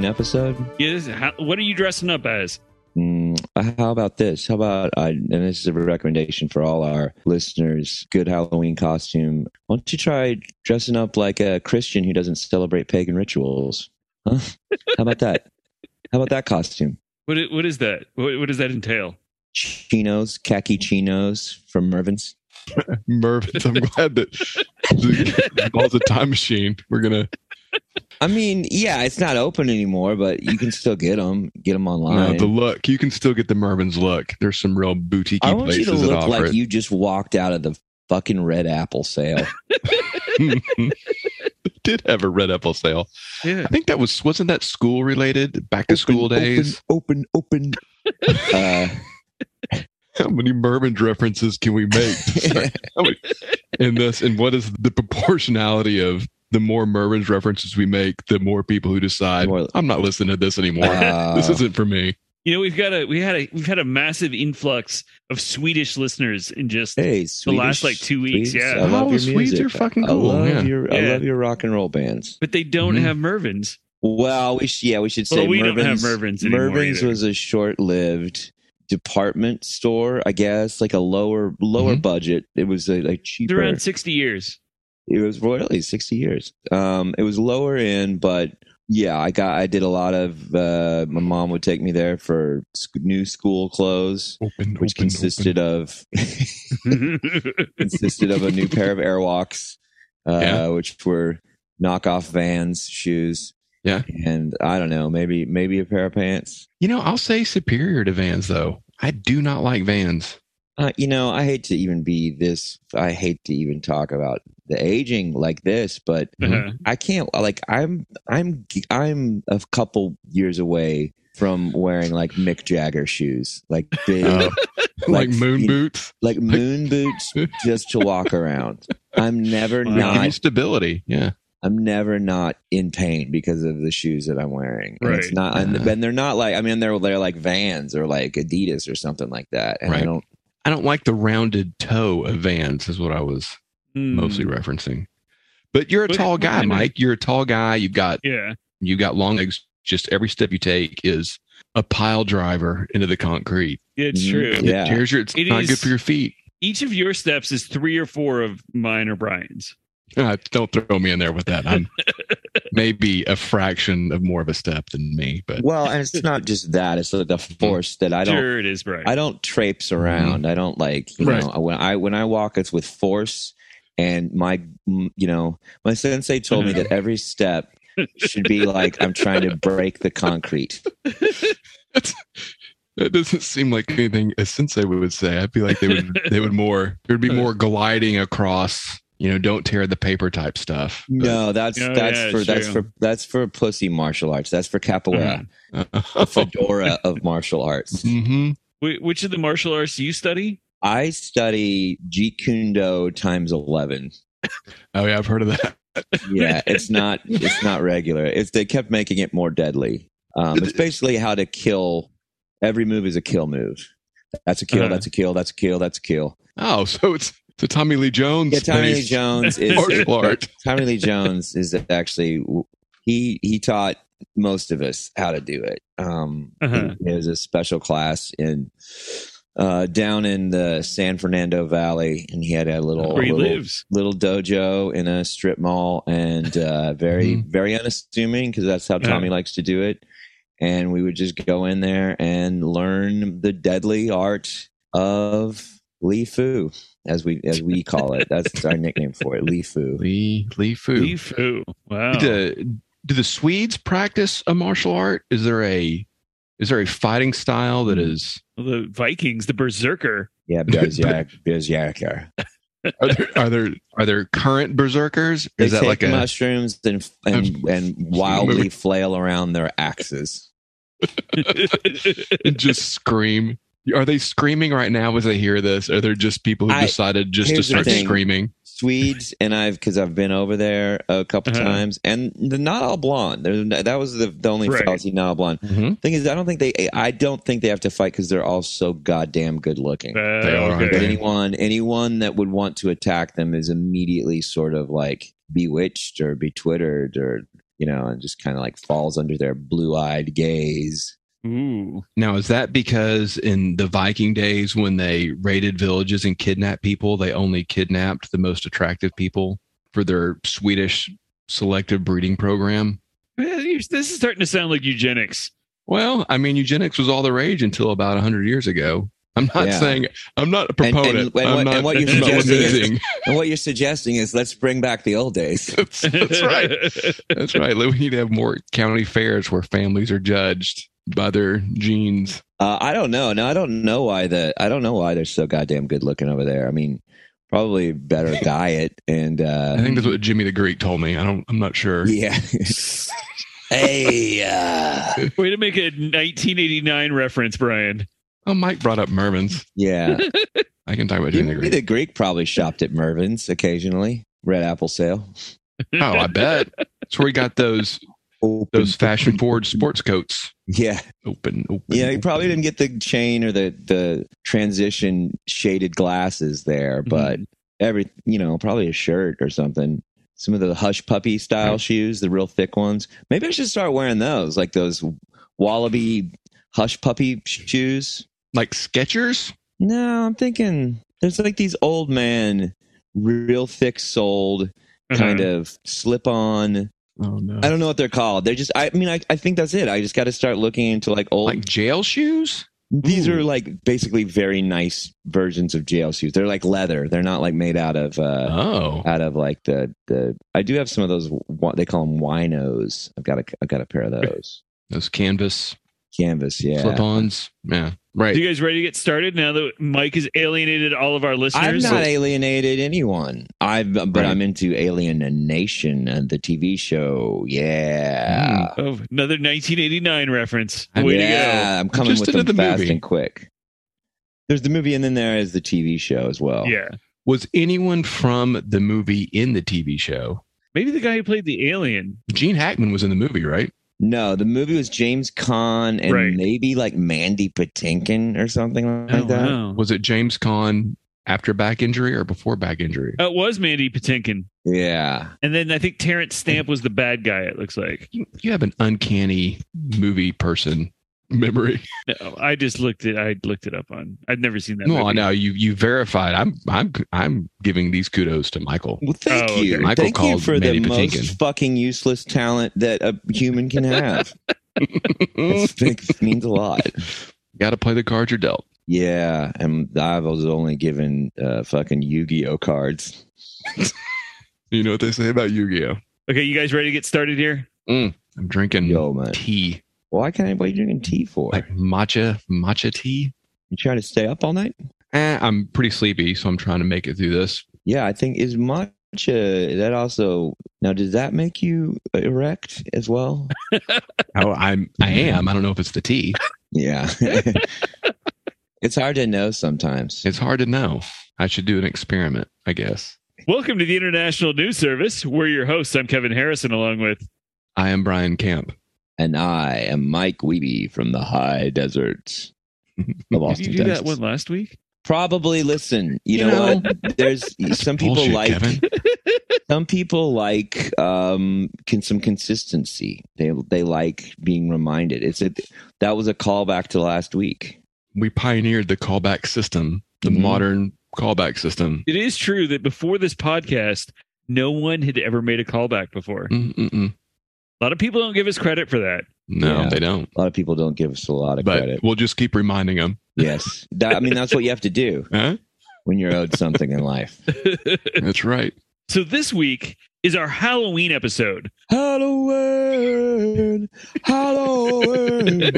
Halloween episode? Yes. How, what are you dressing up as? Mm, how about this? How about, I, and this is a recommendation for all our listeners, good Halloween costume. Why don't you try dressing up like a Christian who doesn't celebrate pagan rituals? Huh? How about that? How about that costume? What what is that? What, what does that entail? Chinos, khaki chinos from Mervyn's. Mervyn's. I'm glad that calls a time machine. We're gonna. I mean, yeah, it's not open anymore, but you can still get them. Get them No, online. the look you can still get the Mervyn's look. There's some real boutique I want you places to look like it. you just walked out of the fucking Red Apple sale. did have a red apple sale. Yeah. I think that was wasn't that school related? Back to school Open, days. Open, open, open. uh, How many Mervyn's references can we make How many- in this? And what is the proportionality of the more Mervyn's references we make, the more people who decide More- I'm not listening to this anymore. Uh, this isn't for me. You know, we've got a we had a we've had a massive influx of Swedish listeners in just hey, The last, like, two weeks, Swedish, yeah. I love Oh, your Swedes music. are fucking cool. I love yeah. your, I Yeah. love your rock and roll bands. but they don't Mhm. have Mervyns. Well, we sh- yeah, we should say Well, we don't Mervyn's. have Mervyn's anymore Mervyn's either. was a short-lived department store, I guess, like a lower lower Mhm. budget. It was a, like It's cheaper. around sixty years. It was royally sixty years. Um, it was lower in, but yeah, I got I did a lot of. Uh, my mom would take me there for sc- new school clothes, Open, which open, consisted of consisted of a new pair of Airwalks, uh, Yeah. which were knockoff Vans shoes. Yeah. and I don't know, maybe maybe a pair of pants. You know, I'll say superior to Vans though. I do not like Vans. Uh, you know, I hate to even be this. I hate to even talk about the aging like this, but Uh-huh. I can't. Like, I'm, I'm, I'm a couple years away from wearing like Mick Jagger shoes, like big, Uh, like, moon you- boots. like moon boots, just to walk around. I'm never. Give not. stability. Yeah. I'm never not in pain because of the shoes that I'm wearing. And It's Right. not, and, and they're not like. I mean, they're they're like Vans or like Adidas or something like that. And I don't. I don't like the rounded toe of Vans, is what I was Hmm. mostly referencing. But you're a What- tall guy, Mike. You're a tall guy. You've got Yeah. you got long legs. Just every step you take is a pile driver into the concrete. It's Mm, true. Yeah. It tears your. It's It not is- good for your feet. Each of your steps is three or four of mine or Brian's. Uh, don't throw me in there with that. I'm maybe a fraction of more of a step than me, but Well, and it's not just that; it's like the force that I don't. sure, it is Brian. I don't traipse around. I don't like you Right. know when I when I walk, it's with force. And my mm, you know my sensei told me that every step should be like I'm trying to break the concrete. That's, that doesn't seem like anything a sensei would say. I feel like they would they would more there would be more gliding across. You know, don't tear the paper type stuff. No, that's Oh, that's yeah, for that's true. for that's for pussy martial arts. That's for capoeira, the fedora of martial arts. hmm Wh- Which of the martial arts do you study? I study Jeet Kune Do times eleven. Oh yeah, I've heard of that. yeah it's not it's not regular it's they kept making it more deadly um it's basically how to kill every move is a kill move that's a kill Uh-huh. that's a kill that's a kill that's a kill Oh, so it's it's a Tommy Lee Jones. yeah tommy lee jones is martial art. tommy lee jones is actually he he taught most of us how to do it um Uh-huh. it was a special class in uh down in the san fernando valley and he had a little he little, lives. little dojo in a strip mall and uh, very Mhm. very unassuming because that's how Tommy likes to do it. And we would just go in there and learn the deadly art of Li Fu, as we as we call it. That's our nickname for it, Li Fu. Lee Lee Fu. Lee Fu. Wow. Do, do the Swedes practice a martial art? Is there a is there a fighting style that is the Vikings, the Berserker. Yeah, Berserk, Berserker. Are there are there are there current berserkers? They Is that take like a mushrooms and and, and wildly flail around their axes. And just scream? Are they screaming right now as they hear this? Are there just people who I- decided just to start screaming? Swedes and I've because I've been over there a couple Uh-huh. times, and they're not all blonde. They're, that was the, the only Right. fallacy, not all blonde. Mm-hmm. Thing is, I don't think they. I don't think they have to fight because they're all so goddamn good looking. Uh, They are, aren't But anyone, anyone that would want to attack them is immediately sort of like bewitched or betwittered or you know, and just kind of like falls under their blue-eyed gaze. Ooh. Now, is that because in the Viking days when they raided villages and kidnapped people, they only kidnapped the most attractive people for their Swedish selective breeding program? This is starting to sound like eugenics. Well, I mean, eugenics was all the rage until about 100 years ago. I'm not Yeah. saying I'm not a And- and- proponent. and what- not, and what you're suggesting is- And what you're suggesting is let's bring back the old days. that's, that's right. That's right. We need to have more county fairs where families are judged by their genes. Uh, I don't know. No, I don't know why the I don't know why they're so goddamn good looking over there. I mean, probably better diet and uh, I think that's what Jimmy the Greek told me. I don't. I'm not sure. yeah. hey, uh, Way to make a 1989 reference, Brian. Oh, Mike brought up Mervyn's. yeah. I can talk about Jimmy the Greek. the Greek probably shopped at Mervyn's occasionally. Red apple sale. Oh, I bet. That's where he got those Open, those fashion forward sports coats. Yeah, Open, open. yeah. He probably didn't get the chain or the the transition shaded glasses there, but every you know probably a shirt or something. Some of the hush puppy style Right. shoes, the real thick ones. Maybe I should start wearing those, like those wallaby hush puppy shoes. like Skechers. No, I'm thinking there's like these old man, real thick soled, kind Uh-huh. of slip on. Oh no. I don't know what they're called. They're just. I mean, I, I think that's it. I just got to start looking into like old. Like jail shoes. these ooh. are like basically very nice versions of jail shoes. They're like leather. They're not like made out of. uh Oh, Out of like the the. I do have some of those. They call them winos. I've got a. I've got a pair of those. those canvas Canvas. Yeah. slip-ons. Yeah, right. Are you guys ready to get started now that Mike has alienated all of our listeners? I've not alienated anyone. I've, but Right. I'm into Alien Nation and uh, the TV show. Yeah, mm. Oh, another 1989 reference. I'm- Way yeah. I'm coming just with them the fast movie. and quick. There's the movie, and then there is the TV show as well. Yeah. Was anyone from the movie in the TV show? Maybe the guy who played the alien. Gene Hackman was in the movie, right? No, the movie was James Caan and Right. maybe like Mandy Patinkin or something like oh, that. wow. Was it James Caan after back injury or before back injury? Oh, it was Mandy Patinkin. Yeah, And then I think Terence Stamp was the bad guy, it looks like. You, you have an uncanny movie person memory. No, I just looked it I looked it up on I'd never seen that. No, movie. no, you you verified. I'm I'm I'm giving these kudos to Michael. well, thank Oh, okay. you, Michael thank you for Mandy the most fucking useless talent that a human can have. it means a lot. Got to play the cards you're dealt. Yeah, and I was only given uh, fucking Yu-Gi-Oh cards. You know what they say about Yu-Gi-Oh. Okay, you guys ready to get started here? Mm, I'm drinking Yo, man. tea, Why can't I? What are you drinking tea for? like matcha matcha tea. you trying to stay up all night? Eh, I'm pretty sleepy, so I'm trying to make it through this. Yeah, I think is matcha. That also now does that make you erect as well? Oh, I'm I am. I don't know if it's the tea. Yeah, it's hard to know sometimes. It's hard to know. I should do an experiment, I guess. Welcome to the International News Service. We're your hosts. I'm Kevin Harrison along with I am Brian Camp. And I am Mike Wiebe from the high deserts of Did you do Texas. that one last week? Probably listen. You, You know, know, what? There's some people Bullshit, like Kevin. some people like um can some consistency. They they like being reminded. It's a that was a callback to last week. We pioneered the callback system, the Mhm. modern callback system. It is true that before this podcast, no one had ever made a callback before. Mm-mm-mm. A lot of people don't give us credit for that. No, Yeah. they don't. A lot of people don't give us a lot of But credit. we'll just keep reminding them. Yes, that, I mean that's what you have to do Huh? when you're owed something in life. That's right. So this week, is our Halloween episode. Halloween, Halloween.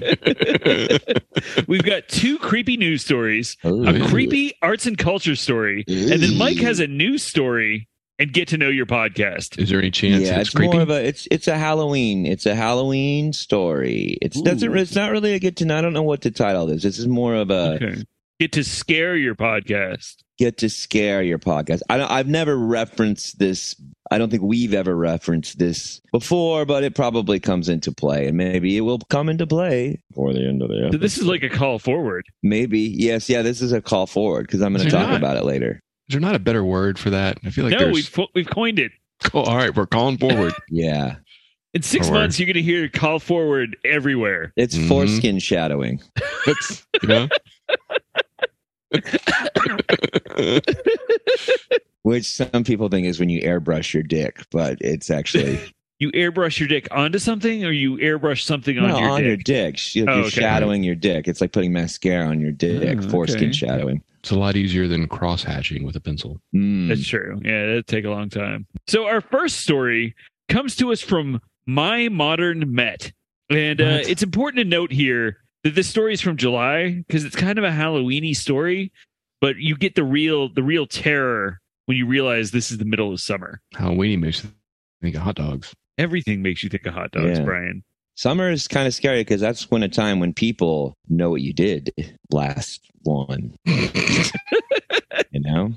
We've got two creepy news stories, a creepy arts and culture story, and then Mike has a news story and get to know your podcast. Is there any chance yeah, it's, it's, creepy? more of a it's it's a Halloween. It's a Halloween story. It's doesn't it's not really a get to know. I don't know what to title this. This is more of a Okay. Get to scare your podcast. get to scare your podcast. I don't, I've never referenced this. I don't think we've ever referenced this before, but it probably comes into play, and maybe it will come into play before the end of the So episode. this is like a call forward. maybe yes, yeah. This is a call forward because I'm going to talk not? about it later. Is there not a better word for that? I feel like no, there's. we've we've coined it. Oh, all right, we're calling forward. Yeah, In six Or- months, you're going to hear call forward everywhere. it's Mhm. foreskin shadowing. That's you know. Which some people think is when you airbrush your dick, but it's actually You airbrush your dick onto something, or you airbrush something on no, your on dick. your dick. You're, Oh, okay. shadowing your dick. It's like putting mascara on your dick, Oh, foreskin okay. shadowing. It's a lot easier than cross hatching with a pencil. Mm. That's true. Yeah, that'd take a long time. So our first story comes to us from My Modern Met, and uh, it's important to note here that this story is from July because it's kind of a Halloweeny story, but you get the real the real terror when you realize this is the middle of summer. Halloweeny makes you think of hot dogs. Everything makes you think of hot dogs, Yeah. Brian. Summer is kind of scary because that's when a time when people know what you did last one. You know,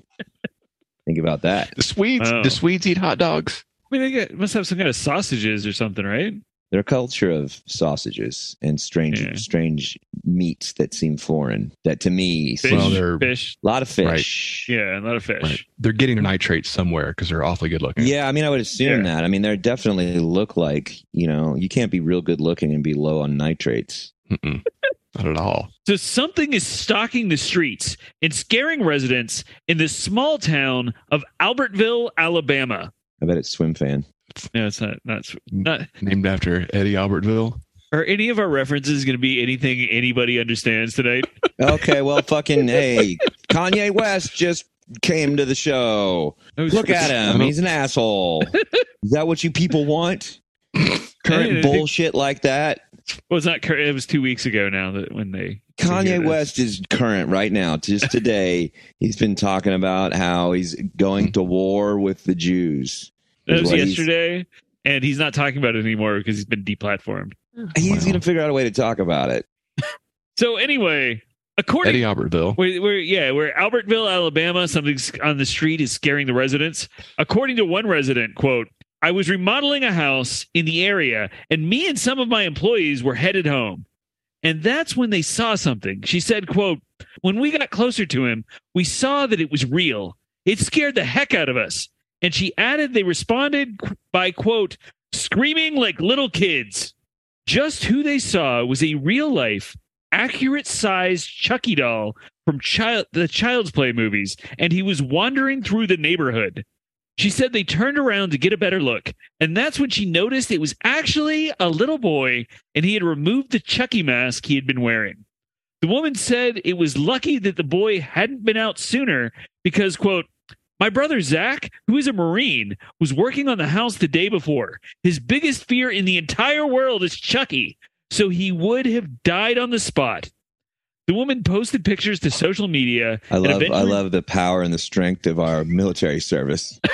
think about that. The Swedes, Oh. the Swedes eat hot dogs. I mean, they get, must have some kind of sausages or something, right? Their culture of sausages and strange, Yeah. strange meats that seem foreign. That to me, Fish, Well, fish. a lot of fish. Yeah, a lot of fish. Right. They're getting nitrates somewhere because they're awfully good looking. Yeah, I mean, I would assume Yeah. that. I mean, they definitely look like you know, you can't be real good looking and be low on nitrates. Mm-mm. Not at all. So something is stalking the streets and scaring residents in the small town of Albertville, Alabama. I bet it's swim fan. No, it's not. Not. not Named after Eddie Albertville. are any of our references going to be anything anybody understands tonight? Okay, well, fucking hey, Kanye West just came to the show. Look at him. He's an asshole. Is that what you people want? I Current think- bullshit like that? Well, it's not. cur- It was two weeks ago now that when they Kanye. West is current right now. Just today, he's been talking about how he's going to war with the Jews. That is was what he's- yesterday, and he's not talking about it anymore because he's been deplatformed. He's Wow. going to figure out a way to talk about it. So anyway, according Eddie Albertville. We're, we're yeah, we're Albertville, Alabama. Something's on the street is scaring the residents. According to one resident, quote, I was remodeling a house in the area, and me and some of my employees were headed home. And that's when they saw something. She said, quote, when we got closer to him, we saw that it was real. It scared the heck out of us. And she added they responded by, quote, screaming like little kids. Just who they saw was a real life, accurate sized Chucky doll from child the Child's Play movies, and he was wandering through the neighborhood. She said they turned around to get a better look, and that's when she noticed it was actually a little boy, and he had removed the Chucky mask he had been wearing. The woman said it was lucky that the boy hadn't been out sooner because, quote, my brother Zach, who is a Marine, was working on the house the day before. His biggest fear in the entire world is Chucky, so he would have died on the spot. The woman posted pictures to social media. I and love, I love the power and the strength of our military service.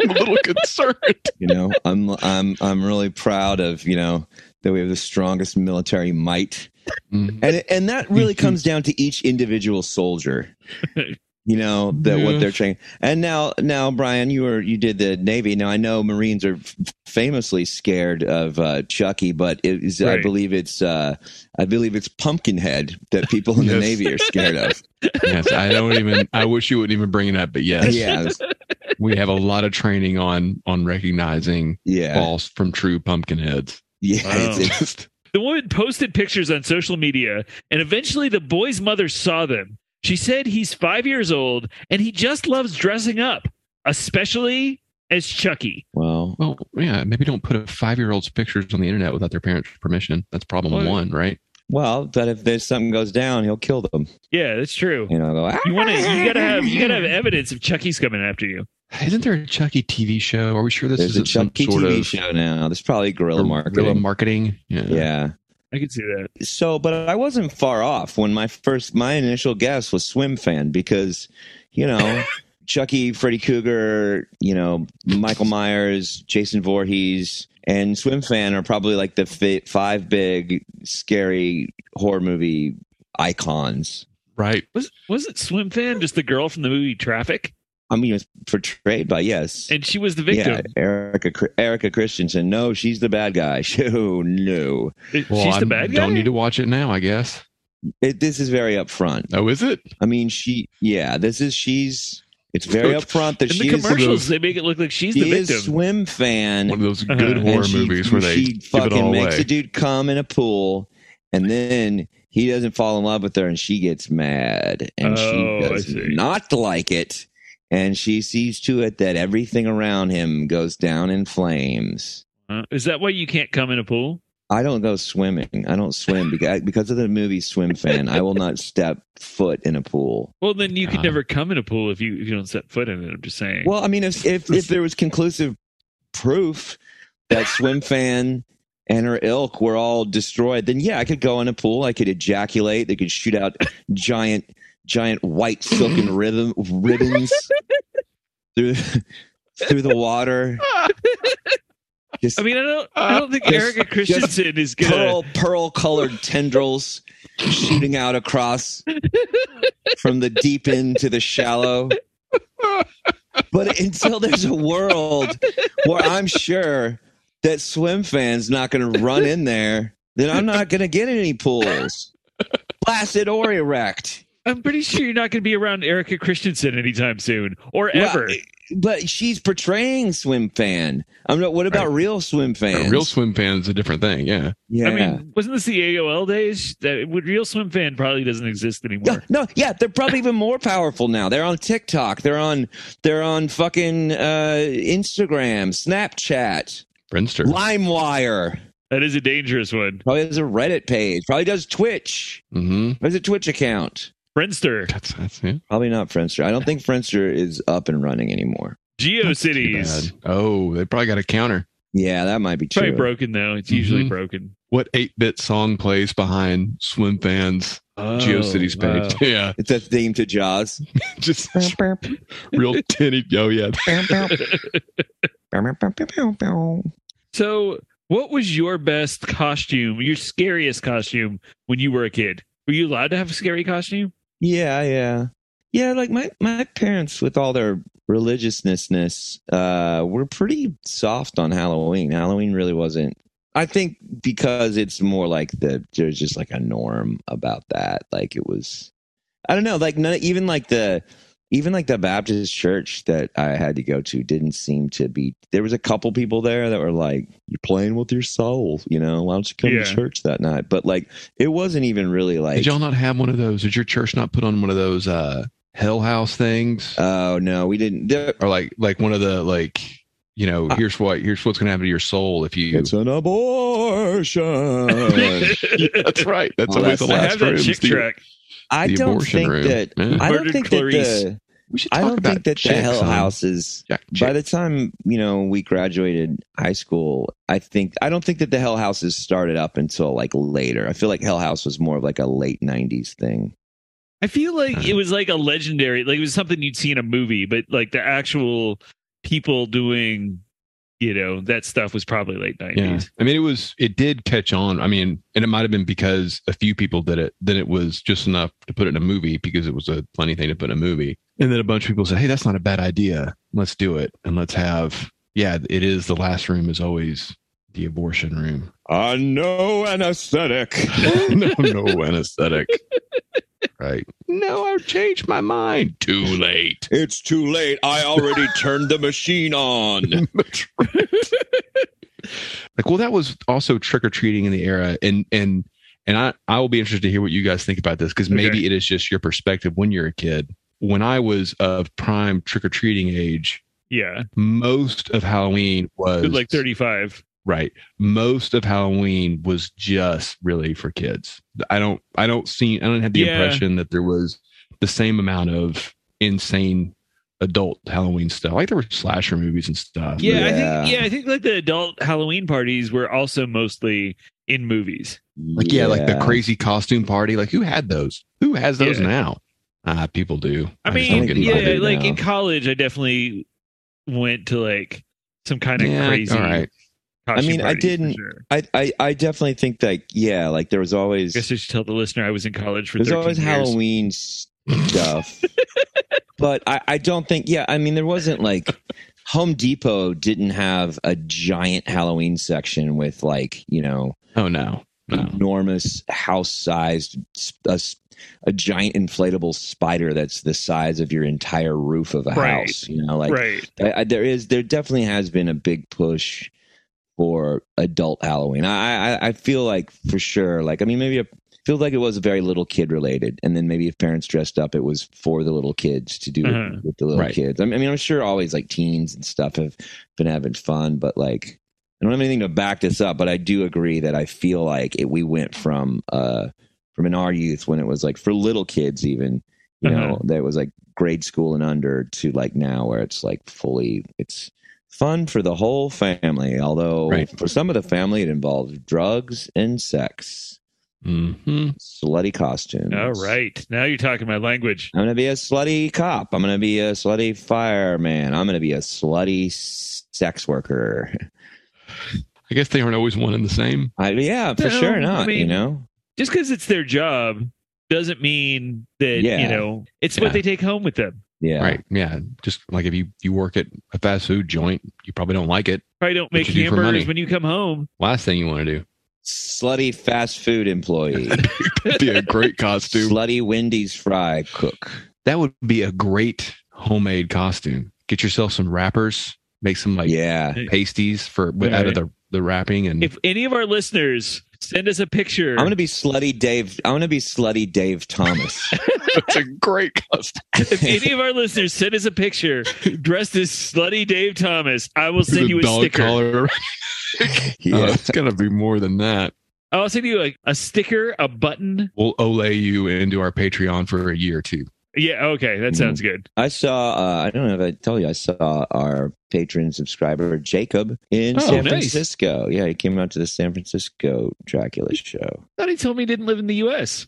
I'm a little concerned. You know, I'm, I'm, I'm really proud of you know that we have the strongest military might, Mm. and and that really comes down to each individual soldier. You know that Yeah. what they're training. And now, now, Brian, you were you did the Navy. Now I know Marines are f- famously scared of uh, Chucky, but it is, I believe it's uh, I believe it's Pumpkinhead that people in the Navy are scared of. Yes, I don't even. I wish you wouldn't even bring it up, but yes, yeah, we have a lot of training on on recognizing yeah, false from true pumpkinheads yeah. Wow. It's, it's, The woman posted pictures on social media, and eventually the boy's mother saw them. She said he's five years old and he just loves dressing up, especially as Chucky. well, Well, yeah, maybe don't put a five year old's pictures on the internet without their parents' permission. That's problem Well, one, right? well, but if there's something goes down, he'll kill them. Yeah, that's true. You know, go, "Ah!" You want to? You gotta have. You gotta have evidence if Chucky's coming after you. Isn't there a Chucky TV show? Are we sure this There's a is some Chucky sort TV of show now. There's probably guerrilla marketing. guerrilla marketing? Yeah. yeah. I can see that. So, but I wasn't far off when my first, my initial guess was swim fan because, you know, Chucky, Freddy Krueger, you know, Michael Myers, Jason Voorhees, and swim fan are probably like the fi- five big scary horror movie icons. Right. Was was it Swim Fan just the girl from the movie Traffic? I mean, it's portrayed by yes, And she was the victim. yeah, Erika Erika Christensen. No, she's the bad guy. Oh no, Well, She's the I'm- bad guy. Don't need to watch it now, I guess. it, this is very upfront. Oh, is it? I mean, she, yeah, this is she's. It's very upfront that she's In she the is commercials, they make it look like she's she the is victim. swim fan. One of those Uh-huh. good horror she- movies where they she give it fucking all makes away. a dude come in a pool, and then he doesn't fall in love with her, and she gets mad, and Oh, she does not like it, and she sees to it that everything around him goes down in flames. Uh, is that why you can't come in a pool? I don't go swimming. I don't swim because because of the movie Swim Fan. I will not step foot in a pool. Well, then you could God. never come in a pool if you if you don't set foot in it. I'm just saying. Well, I mean, if if, if there was conclusive proof that Swim Fan and her ilk were all destroyed, then yeah, I could go in a pool. I could ejaculate. They could shoot out giant, giant white silken rhythm ribbons through through the water. Just I mean, I don't I don't think Just- Erika Christensen is gonna. pearl pearl colored tendrils shooting out across from the deep end to the shallow. But until there's a world where I'm sure that swim fans not going to run in there, then I'm not going to get any pools, placid or erect. I'm pretty sure you're not going to be around Erika Christensen anytime soon or Well, ever. but she's portraying swim fan. I'm not. What about Right. real swim fans? A real swim fan is a different thing. Yeah. Yeah. I mean, wasn't this the AOL days? That would real swim fan probably doesn't exist anymore. no, yeah, they're probably even more powerful now. They're on TikTok. They're on they're on fucking uh, Instagram, Snapchat, Friendster. LimeWire. That is a dangerous one. Probably has a Reddit page. Probably does Twitch. Mm-hmm. Has a Twitch account. Friendster, That's, that's yeah. Probably not Friendster. I don't think Friendster is up and running anymore. GeoCities. Oh, they probably got a counter. Yeah, that might be true. Probably broken though. It's usually Mhm. broken. What 8 bit song plays behind Swim Fans Oh, GeoCities page? wow. Yeah. It's a theme to Jaws. Just real tinny. Oh, yeah. So, what was your best costume? Your scariest costume when you were a kid? Were you allowed to have a scary costume? Yeah, yeah. Yeah, like my my parents with all their religiousness uh were pretty soft on Halloween. Halloween really wasn't I think because it's more like the there's just like a norm about that. Like it was I don't know, like none, even like the even like the Baptist church that I had to go to didn't seem to be there was a couple people there that were like, You're playing with your soul, you know, why don't you come Yeah. to church that night? But like it wasn't even really like Did y'all not have one of those? Did your church not put on one of those uh, Hell House things? Oh no, we didn't. There, or like like one of the like you know here's what here's what's going to happen to your soul if you it's an abortion. Yeah, that's right that's Oh, always that's- the I last have that Chick tract. I don't think room. that. Yeah. I don't think Clarice. that the. We should I don't about think that the chicks Hell on- Houses. Yeah, By the time you know we graduated high school, I think I don't think that the Hell Houses started up until like later. I feel like Hell House was more of like a late '90s thing. I feel like uh-huh. it was like a legendary, like it was something you'd see in a movie, but like the actual people doing, you know, that stuff was probably late yeah nineties. i mean it was it did catch on i mean and it might have been because a few people did it then it was just enough to put it in a movie because it was a funny thing to put in a movie and then a bunch of people said hey that's not a bad idea let's do it and let's have yeah it is the last room is always the abortion room Uh, no anesthetic. no, no anesthetic. Right. No, I've changed my mind. Too late. it's too late. I already turned the machine on. Like, well, that was also trick or treating in the era, and and and I I will be interested to hear what you guys think about this because maybe Okay. it is just your perspective when you're a kid. When I was of prime trick or treating age, Yeah, most of Halloween was like thirty five. Right. Most of Halloween was just really for kids. I don't I don't see I don't have the Yeah. impression that there was the same amount of insane adult Halloween stuff. Like there were slasher movies and stuff. Yeah, I Yeah. think yeah, I think like the adult Halloween parties were also mostly in movies. Like yeah, like the crazy costume party. Like who had those? Who has those Yeah. now? Ah, people do. I just mean, don't get people yeah, like now. in college, I definitely went to like some kind of Yeah, crazy. all right. costume mean, I didn't- sure. I, I I definitely think that yeah, like there was always I guess I should tell the listener I was in college for there's always years. Halloween stuff, but I I don't think yeah. I mean, there wasn't like Home Depot didn't have a giant Halloween section with like you know Oh no. No. enormous house sized a, a giant inflatable spider that's the size of your entire roof of a Right. house. You know, like right. I, I, there is there definitely has been a big push for adult Halloween. I, I I feel like for sure. Like I mean, maybe it feels like it was very little kid related, and then maybe if parents dressed up, it was for the little kids to do it Uh-huh. with the little Right. kids. I mean, I mean, I'm sure always like teens and stuff have been having fun, but like. I don't have anything to back this up, but I do agree that I feel like it, we went from uh from in our youth when it was like for little kids even you Uh-huh. know that was like grade school and under to like now where it's like fully it's fun for the whole family although Right. for some of the family it involves drugs and sex hmm slutty costumes All right. Now you're talking my language. i'm gonna be a slutty cop i'm gonna be a slutty fireman i'm gonna be a slutty sex worker I guess they aren't always one and the same. I, yeah for No, sure I not you know Just because it's their job doesn't mean that Yeah. you know it's Yeah. what they take home with them. yeah Right. Yeah. Just like if you, you work at a fast food joint, you probably don't like it. Probably don't make you do hamburgers when you come home. Last thing you want to do. slutty fast food employee That'd be a great costume. slutty wendy's fry cook That would be a great homemade costume. Get yourself some wrappers, make some like yeah pasties for out of the, the wrapping and If any of our listeners send us a picture, I'm gonna be slutty Dave. I'm gonna be slutty Dave Thomas. it's a great costume. if any of our listeners send us a picture dressed as slutty Dave Thomas, I will send With you a dog sticker. collar. yeah. Oh, it's gonna be more than that. I'll send you a, a sticker, a button. We'll olay you into our Patreon for a year or two. Yeah, okay, that sounds good. I saw. Uh, I don't know if I tell you. I saw our patron subscriber Jacob in Oh, San nice. Francisco. Yeah, he came out to the San Francisco Dracula show. thought he told me he didn't live in the U.S.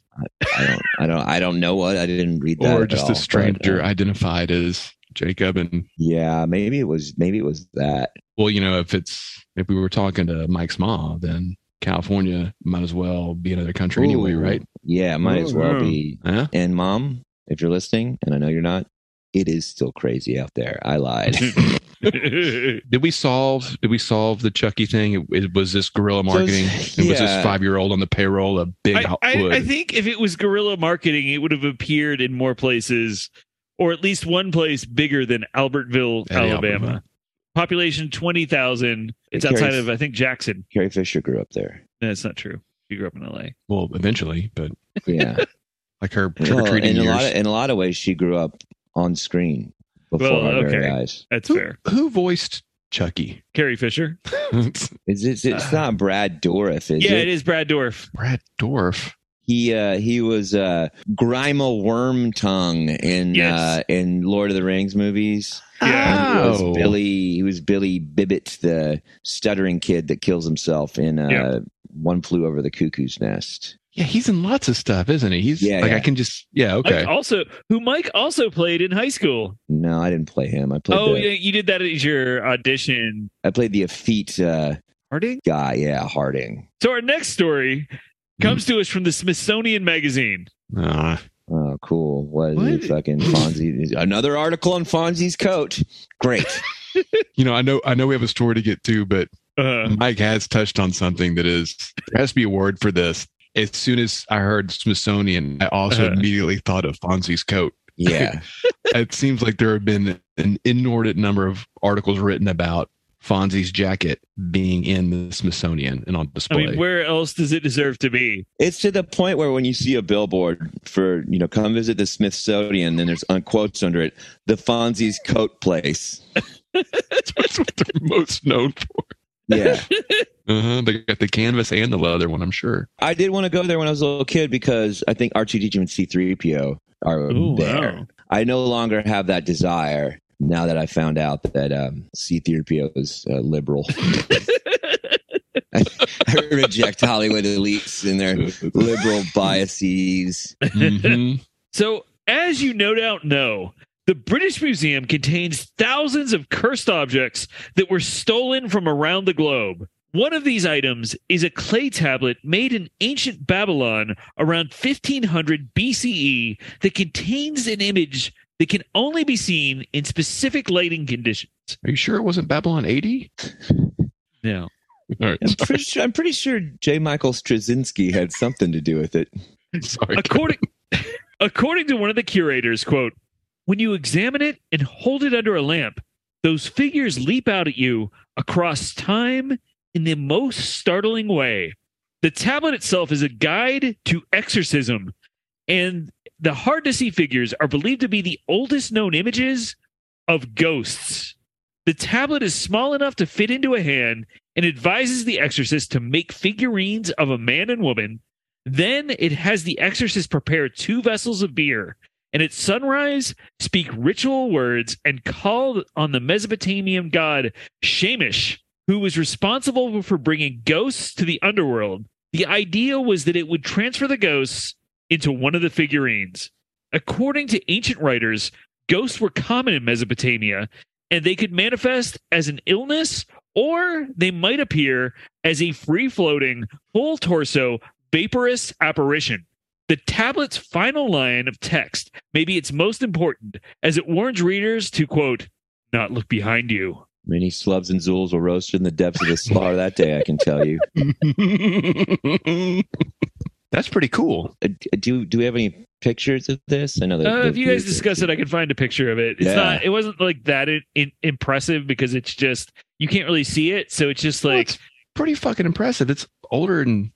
I don't. I don't. I don't know what. I didn't read that. Or at just all, a stranger but, uh, identified as Jacob and yeah, maybe it was. Maybe it was that. well, you know, if it's if we were talking to Mike's mom, then California might as well be another country anyway, right? Yeah, it might as well Oh, be. Yeah. And mom, if you're listening, and I know you're not, it is still crazy out there. I lied. Did we solve? Did we solve the Chucky thing? It, it- was this guerrilla So marketing? it's- And was this five year old on the payroll a big I, I. I think if it was guerrilla marketing, it would have appeared in more places, or at least one place bigger than Albertville, Eddie Alabama. Albertville. Population twenty thousand. It's It carries- outside of I think Jackson. Carrie Fisher grew up there. No, that's not true. She grew up in L.A. well, eventually, but Yeah. Like her trick or well, treating in a lot of in a lot of ways, she grew up on screen before Well, our very okay. eyes. That's who, fair. who voiced Chucky? Carrie Fisher. It's it's, it's not Brad Dourif, is yeah, it? it is Brad Dourif. Brad Dourif. He uh, he was uh, Grima Wormtongue in Yes. uh, in Lord of the Rings movies. Yeah. And he was Oh. Billy. He was Billy Bibbit, the stuttering kid that kills himself in uh, Yeah. One Flew Over the Cuckoo's Nest. Yeah, he's in lots of stuff, isn't he? He's Yeah, like yeah. I can just yeah okay. Mike also, who Mike also played in high school. No, I didn't play him. I played Oh, the, yeah, you did that as your audition. I played the effete uh, Harding. guy. Yeah, Harding. So our next story comes to us from the Smithsonian Magazine. Ah, Oh, cool. What, What? is it? Fucking Fonzie. Another article on Fonzie's coat. Great. you know, I know I know we have a story to get to, but Uh, Mike has touched on something that is there has to be a word for this. As soon as I heard Smithsonian, I also Uh-huh. immediately thought of Fonzie's coat. Yeah. it seems like there have been an inordinate number of articles written about Fonzie's jacket being in the Smithsonian and on display. I display. mean, where else does it deserve to be? It's to the point where when you see a billboard for, you know, come visit the Smithsonian, then there's on quotes under it, the Fonzie's coat place. That's what they're most known for. Yeah. Uh-huh. They got the canvas and the leather one, I'm sure. I did want to go there when I was a little kid because I think R2D2 and C3PO are Ooh, there. wow. I no longer have that desire now that I found out that um, C-3PO is uh, liberal. I, I reject Hollywood elites and their liberal biases. Mhm. So, as you no doubt know, the British Museum contains thousands of cursed objects that were stolen from around the globe. One of these items is a clay tablet made in ancient Babylon around 1500 BCE that contains an image that can only be seen in specific lighting conditions. Are you sure it wasn't Babylon 80? No. All right. I'm pretty sure, I'm pretty sure J. Michael Straczynski had something to do with it. Sorry. according according to one of the curators quote when you examine it and hold it under a lamp those figures leap out at you across time in the most startling way. The tablet itself is a guide to exorcism and the hard to see figures are believed to be the oldest known images of ghosts. The tablet is small enough to fit into a hand and advises the exorcist to make figurines of a man and woman. Then it has the exorcist prepare two vessels of beer, and at sunrise speak ritual words and call on the Mesopotamian god Shamash, who was responsible for bringing ghosts to the underworld. The idea was that it would transfer the ghosts into one of the figurines. According to ancient writers, ghosts were common in Mesopotamia, and they could manifest as an illness or they might appear as a free floating, full torso, vaporous apparition. The tablet's final line of text may be its most important, as it warns readers to, quote, not look behind you. Many slubs and zools were roasted in the depths of the slaughter that day, I can tell you. That's pretty cool. Uh, do, do we have any pictures of this? I know that. Uh, if you guys discuss it, I can find a picture of it. It's Yeah. not. It wasn't like that in, in, impressive because it's just you can't really see it. So it's just Well, like, it's pretty fucking impressive. It's older and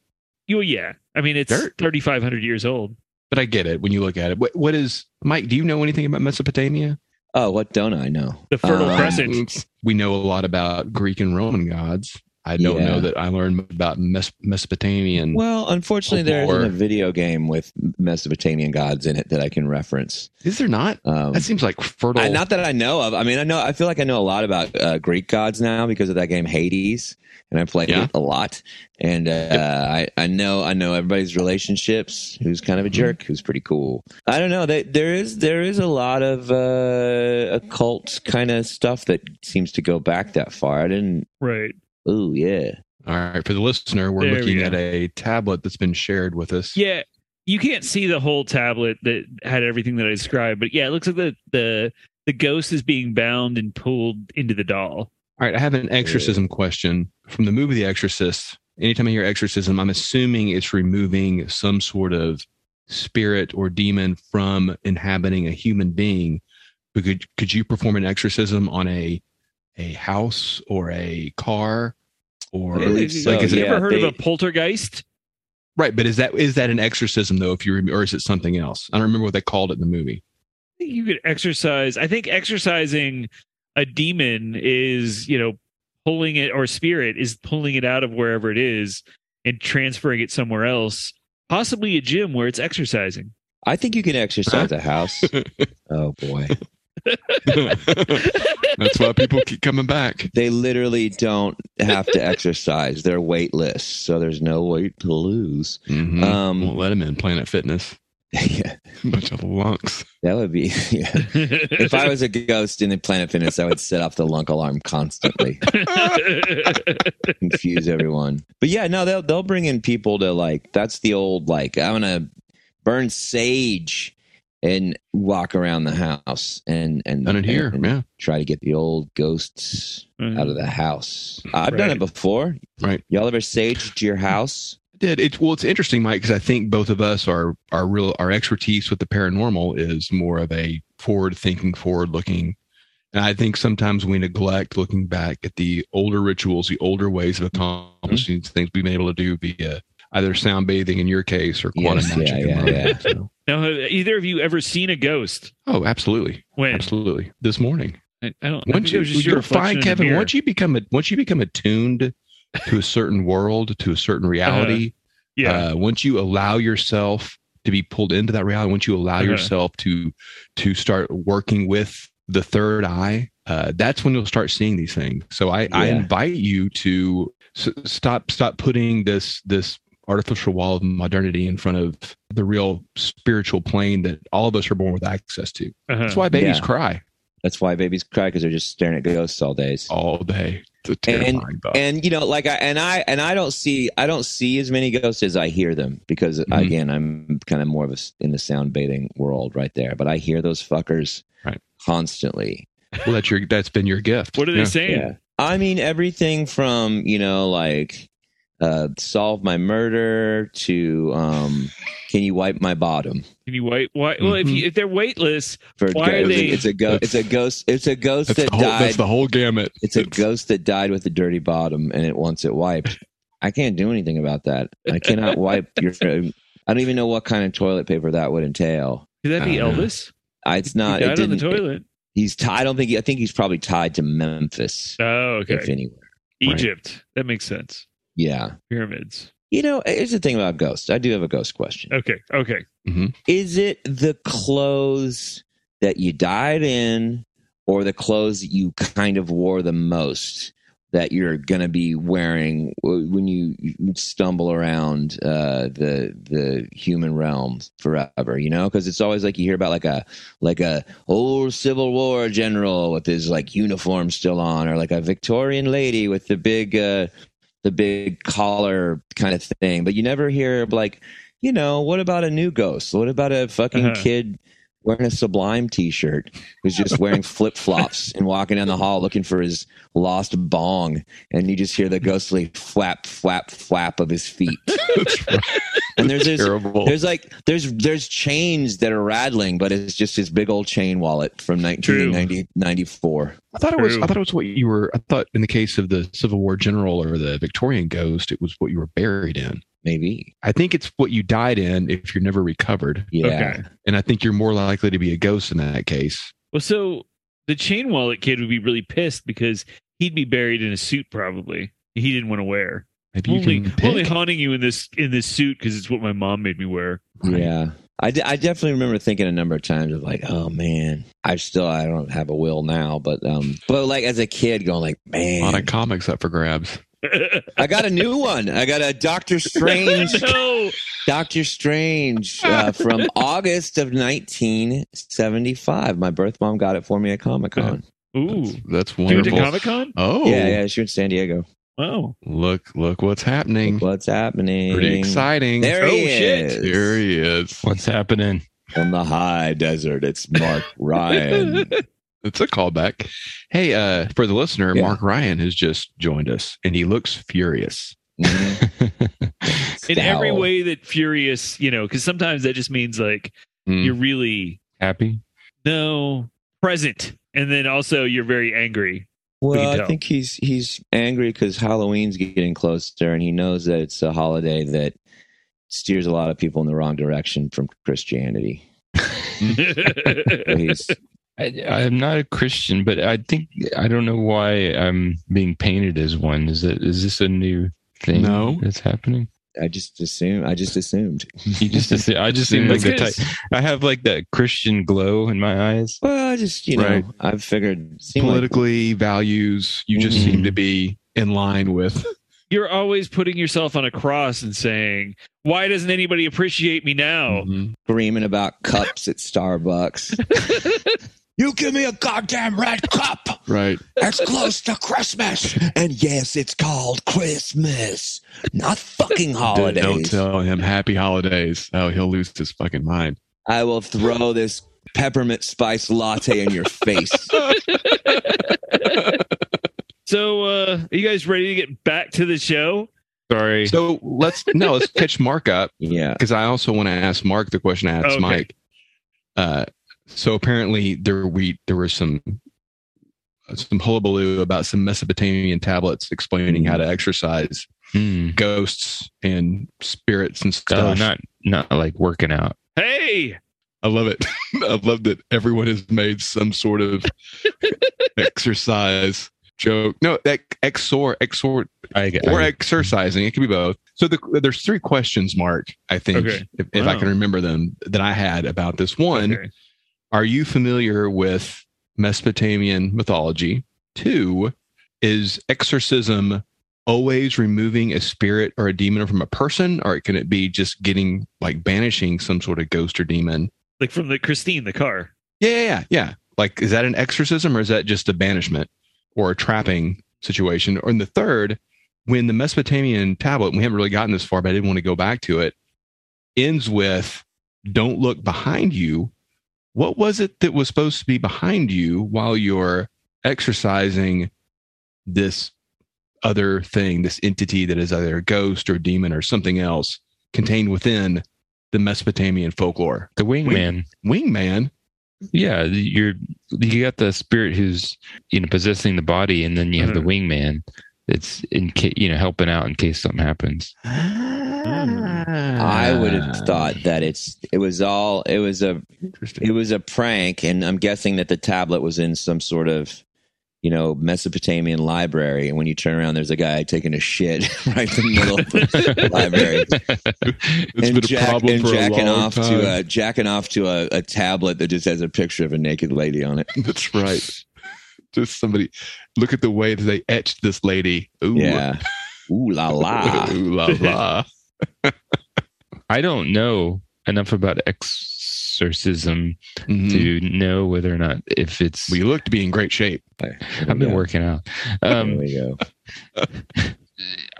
you yeah. I mean, it's thirty five hundred years old. but I get it when you look at it. What what is Mike, do you know anything about Mesopotamia? Oh, what don't I know? The Fertile Um, Crescent. We know a lot about Greek and Roman gods. I don't Yeah. know that I learned about Mes- Mesopotamian. Well, unfortunately, there isn't a video game with Mesopotamian gods in it that I can reference. is there not? Um, That seems like fertile. I, not that I know of. I mean, I know. I feel like I know a lot about uh, Greek gods now because of that game Hades, and I played Yeah. it a lot. And uh, I, I know, I know everybody's relationships. Who's kind of a Mhm. jerk? Who's pretty cool? I don't know. They, there is there is a lot of uh, occult kind of stuff that seems to go back that far. I didn't. Right. Oh yeah. All right, for the listener, we're There looking go. at a tablet that's been shared with us. Yeah. You can't see the whole tablet that had everything that I described, but yeah, it looks like the the the ghost is being bound and pulled into the doll. All right, I have an exorcism question from the movie The Exorcist. Anytime I hear exorcism, I'm assuming it's removing some sort of spirit or demon from inhabiting a human being. But could could you perform an exorcism on a a house or a car or I believe so, Like, uh, have you ever heard they- of a poltergeist? right? But is that is that an exorcism though? If you rem- or is it something else? I don't remember what they called it in the movie. I think you could exercise. I think exercising a demon is, you know, pulling it or spirit is pulling it out of wherever it is and transferring it somewhere else, possibly a gym where it's exercising. I think you can exercise a house. oh boy. That's why people keep coming back. They literally don't have to exercise. They're weightless, so there's no weight to lose. Mhm. Um, Won't let them in Planet Fitness. yeah, Bunch of lunks. that would be. Yeah. If I was a ghost in the Planet Fitness, I would set off the lunk alarm constantly, confuse everyone. But yeah, no, they'll they'll bring in people to like. That's the old like. I'm gonna burn sage and walk around the house and and Done it here. and Yeah. try to get the old ghosts mm-hmm. out of the house. I've done it before. Right. Y'all ever saged your house? did it well it's interesting mike because i think both of us are our real our expertise with the paranormal is more of a forward thinking forward looking and i think sometimes we neglect looking back at the older rituals the older ways of mm-hmm. accomplishing things we've been able to do via either sound bathing in your case or quantum Yes, magic yeah, in yeah, yeah. So- now, have either of you ever seen a ghost? oh absolutely When? absolutely this morning I, I don't. I once think it you, was just your you'll reflection find in the kevin once you become a once you become attuned to a certain world to a certain reality yeah, uh, once you allow yourself to be pulled into that reality, once you allow Uh-huh. yourself to to start working with the third eye, uh, that's when you'll start seeing these things. So I, I invite you to s- stop stop putting this this artificial wall of modernity in front of the real spiritual plane that all of us are born with access to. Uh-huh. That's why babies Yeah. cry That's why babies cry because they're just staring at ghosts all days. all day. It's a terrifying and you know like i and i and i don't see i don't see as many ghosts as i hear them because Mhm. again i'm kind of more of a s- in the sound baiting world right there but i hear those fuckers Right. constantly well, that's your that's been your gift. What are they Yeah. saying? yeah i mean everything from you know like uh solve my murder to um can you wipe my bottom Can you wait? Why? Well, if Mhm. you if they're weightless, for Why are it's, they- a, it's a ghost it's a ghost it's a ghost That's that the, whole, died that's the whole gamut. It's a ghost that died with a dirty bottom and it wants it wiped. I can't do anything about that. I cannot wipe your. I don't even know what kind of toilet paper that would entail. could that be Uh, Elvis? I, it's He not. died It on the didn't. toilet. He's tied. I don't think. He, I think he's probably tied to Memphis, Oh, okay. if anywhere. Egypt. That makes sense. Yeah. Pyramids. You know, here's the thing about ghosts. I do have a ghost question. Okay. Okay. Is it the clothes that you died in, or the clothes that you kind of wore the most? That you're gonna be wearing when you you stumble around uh, the the human realm forever, you know, because it's always like you hear about like a like a old Civil War general with his like uniform still on, or like a Victorian lady with the big uh, the big collar kind of thing. But you never hear like, you know, what about a new ghost? What about a fucking Uh-huh. kid wearing a Sublime T-shirt who's just wearing flip flops and walking down the hall looking for his lost bong, and you just hear the ghostly flap, flap, flap of his feet. That's right. And there's this, there's like there's there's chains that are rattling, but it's just his big old chain wallet from 1990, 94. I thought it was. I thought it was what you were. I thought in the case of the Civil War general or the Victorian ghost, it was what you were buried in. Maybe. I think it's what you died in if you're never recovered, Yeah. Okay. and I think you're more likely to be a ghost in that case. Well, so the chain wallet kid would be really pissed because he'd be buried in a suit probably. He didn't want to wear. Maybe you only, can only haunting you in this in this suit because it's what my mom made me wear. Yeah. I, I definitely remember thinking a number of times of like, oh man, I still I don't have a will now, but um, but like as a kid going like, man, a lot of comics up for grabs. I got a new one. I got a Doctor Strange, no. Doctor Strange uh, from August of 1975. My birth mom got it for me at Comic Con. Ooh. That's You went wonderful. Comic Con? Oh, Yeah, yeah, she went to San Diego. Wow. Look, look what's happening. What's happening? Pretty exciting. There he Oh, shit. There he is. What's happening? From the high desert, it's Mark Ryan. It's a callback. Hey, uh, for the listener, Yeah. Mark Ryan has just joined us, and he looks furious. Mhm. In every way that furious, you know, because sometimes that just means like Mm. you're really Happy? no present, and then also you're very angry. Well, can I think he's he's angry because Halloween's getting closer, and he knows that it's a holiday that steers a lot of people in the wrong direction from Christianity. He's I, I'm not a Christian, but I think I don't know why I'm being painted as one. Is that is this a new thing No. that's happening? I just assume I just assumed. You just assume, I just seem like the type. I have like that Christian glow in my eyes. Well, I just you know Right. I've figured seemed like- Politically, values, you just Mhm. seem to be in line with. you're always putting yourself on a cross and saying, "Why doesn't anybody appreciate me now?" Mhm. screaming about cups at Starbucks. you give me a goddamn red cup. Right. It's close to Christmas, and yes, it's called Christmas, not fucking holidays. Don't tell him happy holidays. Oh, he'll lose his fucking mind. I will throw this peppermint spice latte in your face. So, uh, are you guys ready to get back to the show? Sorry. So let's no, let's catch Mark up Yeah. because I also want to ask Mark the question I asked Okay. Mike. Uh, so apparently there we there was some some hullabaloo about some Mesopotamian tablets explaining how to exercise Hmm. ghosts and spirits and Oh, stuff. not not like working out. Hey, I love it. I love that everyone has made some sort of exercise joke. No, that exor exor I, or I, exercising. It could be both. So the, there's three questions, Mark. I think Okay. if, if I can remember them that I had about this. One, Okay. Are you familiar with Mesopotamian mythology? Two, is exorcism always removing a spirit or a demon from a person, or can it be just getting like banishing some sort of ghost or demon? Like from the Christine, the car. Yeah, yeah, yeah. yeah. Like, is that an exorcism or is that just a banishment or a trapping situation? Or in the third, when the Mesopotamian tablet, we haven't really gotten this far, but I didn't want to go back to it, ends with don't look behind you. What was it that was supposed to be behind you while you're exercising this other thing, this entity that is either a ghost or a demon or something else contained within the Mesopotamian folklore? The wingman. Wingman. Yeah, you're you got the spirit who's you know possessing the body, and then you have the Mhm. wingman that's in case you know helping out in case something happens. I would have ah. thought that it's it was all it was a it was a prank, and I'm guessing that the tablet was in some sort of you know Mesopotamian library, and when you turn around, there's a guy taking a shit right in the middle of the library. It's and been a problem and for a jacking long off uh, time. to a jacking off to a, a tablet that just has a picture of a naked lady on it. That's right. Just somebody look at the way that they etched this lady. Ooh. Yeah. Ooh la la. Ooh la la. I don't know enough about exorcism Mhm. to know whether or not if it's. Well, you look to be in great shape. I've been Yeah. working out. There Um, we go.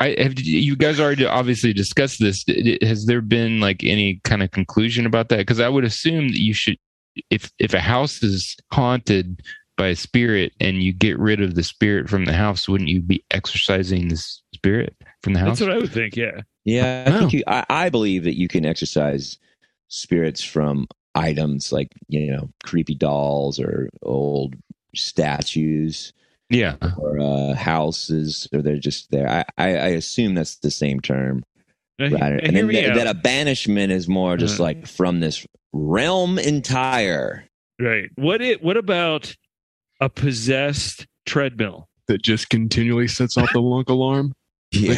I have you guys already obviously discussed this. Has there been like any kind of conclusion about that? Because I would assume that you should, if if a house is haunted by a spirit and you get rid of the spirit from the house, wouldn't you be exercising the spirit from the house? That's what I would think. Yeah. Yeah, I Wow. think you. I, I believe that you can exercise spirits from items like you know creepy dolls or old statues yeah, or uh, houses, or they're just there. I, I, I assume that's the same term, right? now, And then me that, a banishment is more just Uh-huh. like from this realm entire. Right. What it? What about a possessed treadmill? That just continually sets off the lunk alarm. Yeah,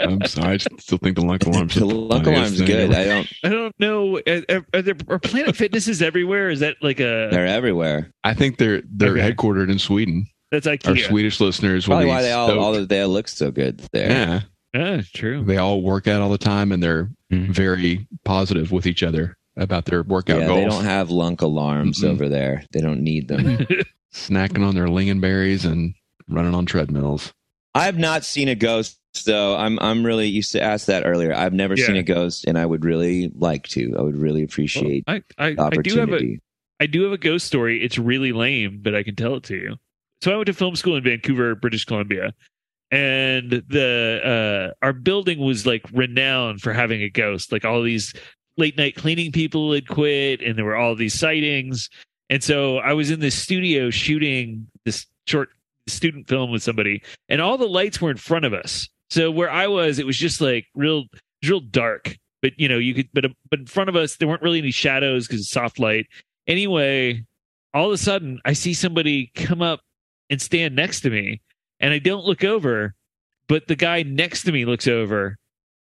I'm sorry. I still think the lunk alarm's the lunk alarm's good. I don't. I don't know. Are, are, are there are Planet Fitnesses everywhere? Is that like a They're everywhere. I think they're they're Okay. headquartered in Sweden. that's Our Swedish listeners will Probably why they all all of they look so good there. yeah. Ah, true. They all work out all the time and they're Mhm. very positive with each other about their workout Yeah, goals. they don't have lunk alarms Mm-mm. over there. They don't need them. Snacking on their lingonberries and running on treadmills. I've not seen a ghost though. I'm I'm really used to ask that earlier. I've never Yeah. seen a ghost and I would really like to. I would really appreciate I, I, the I do have a opportunity. I do have a ghost story. It's really lame, but I can tell it to you. So I went to film school in Vancouver, British Columbia, and the uh, our building was like renowned for having a ghost. Like all these late night cleaning people had quit, and there were all these sightings. And so I was in this studio shooting this short student film with somebody, and all the lights were in front of us. So where I was, it was just like real, real dark. But you know, you could, but but in front of us, there weren't really any shadows because soft light. Anyway, all of a sudden, I see somebody come up and stand next to me, and I don't look over, but the guy next to me looks over,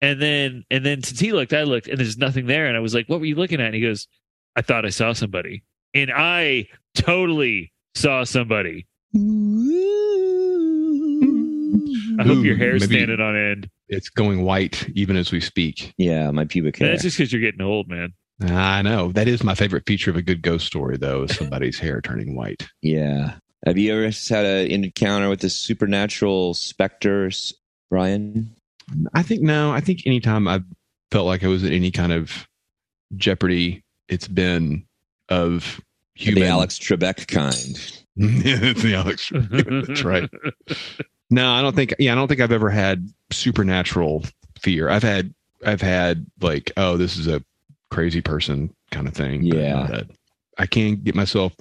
and then and then since he looked, I looked, and there's nothing there, and I was like, "What were you looking at?" And he goes, "I thought I saw somebody," and I totally saw somebody. I hope Ooh, your hair's maybe- standing on end. It's going white even as we speak. Yeah, my pubic hair. That's just because you're getting old, man. I know. That is my favorite feature of a good ghost story, though, is somebody's hair turning white. Yeah. Have you ever had an encounter with the supernatural specters, Brian? I think no. I think anytime I've felt like I was in any kind of jeopardy, it's been of human. The Alex Trebek kind. it's the Alex. That's right. No, I don't think. Yeah, I don't think I've ever had supernatural fear. I've had. I've had like, oh, this is a crazy person kind of thing. but Yeah. not a- I can get myself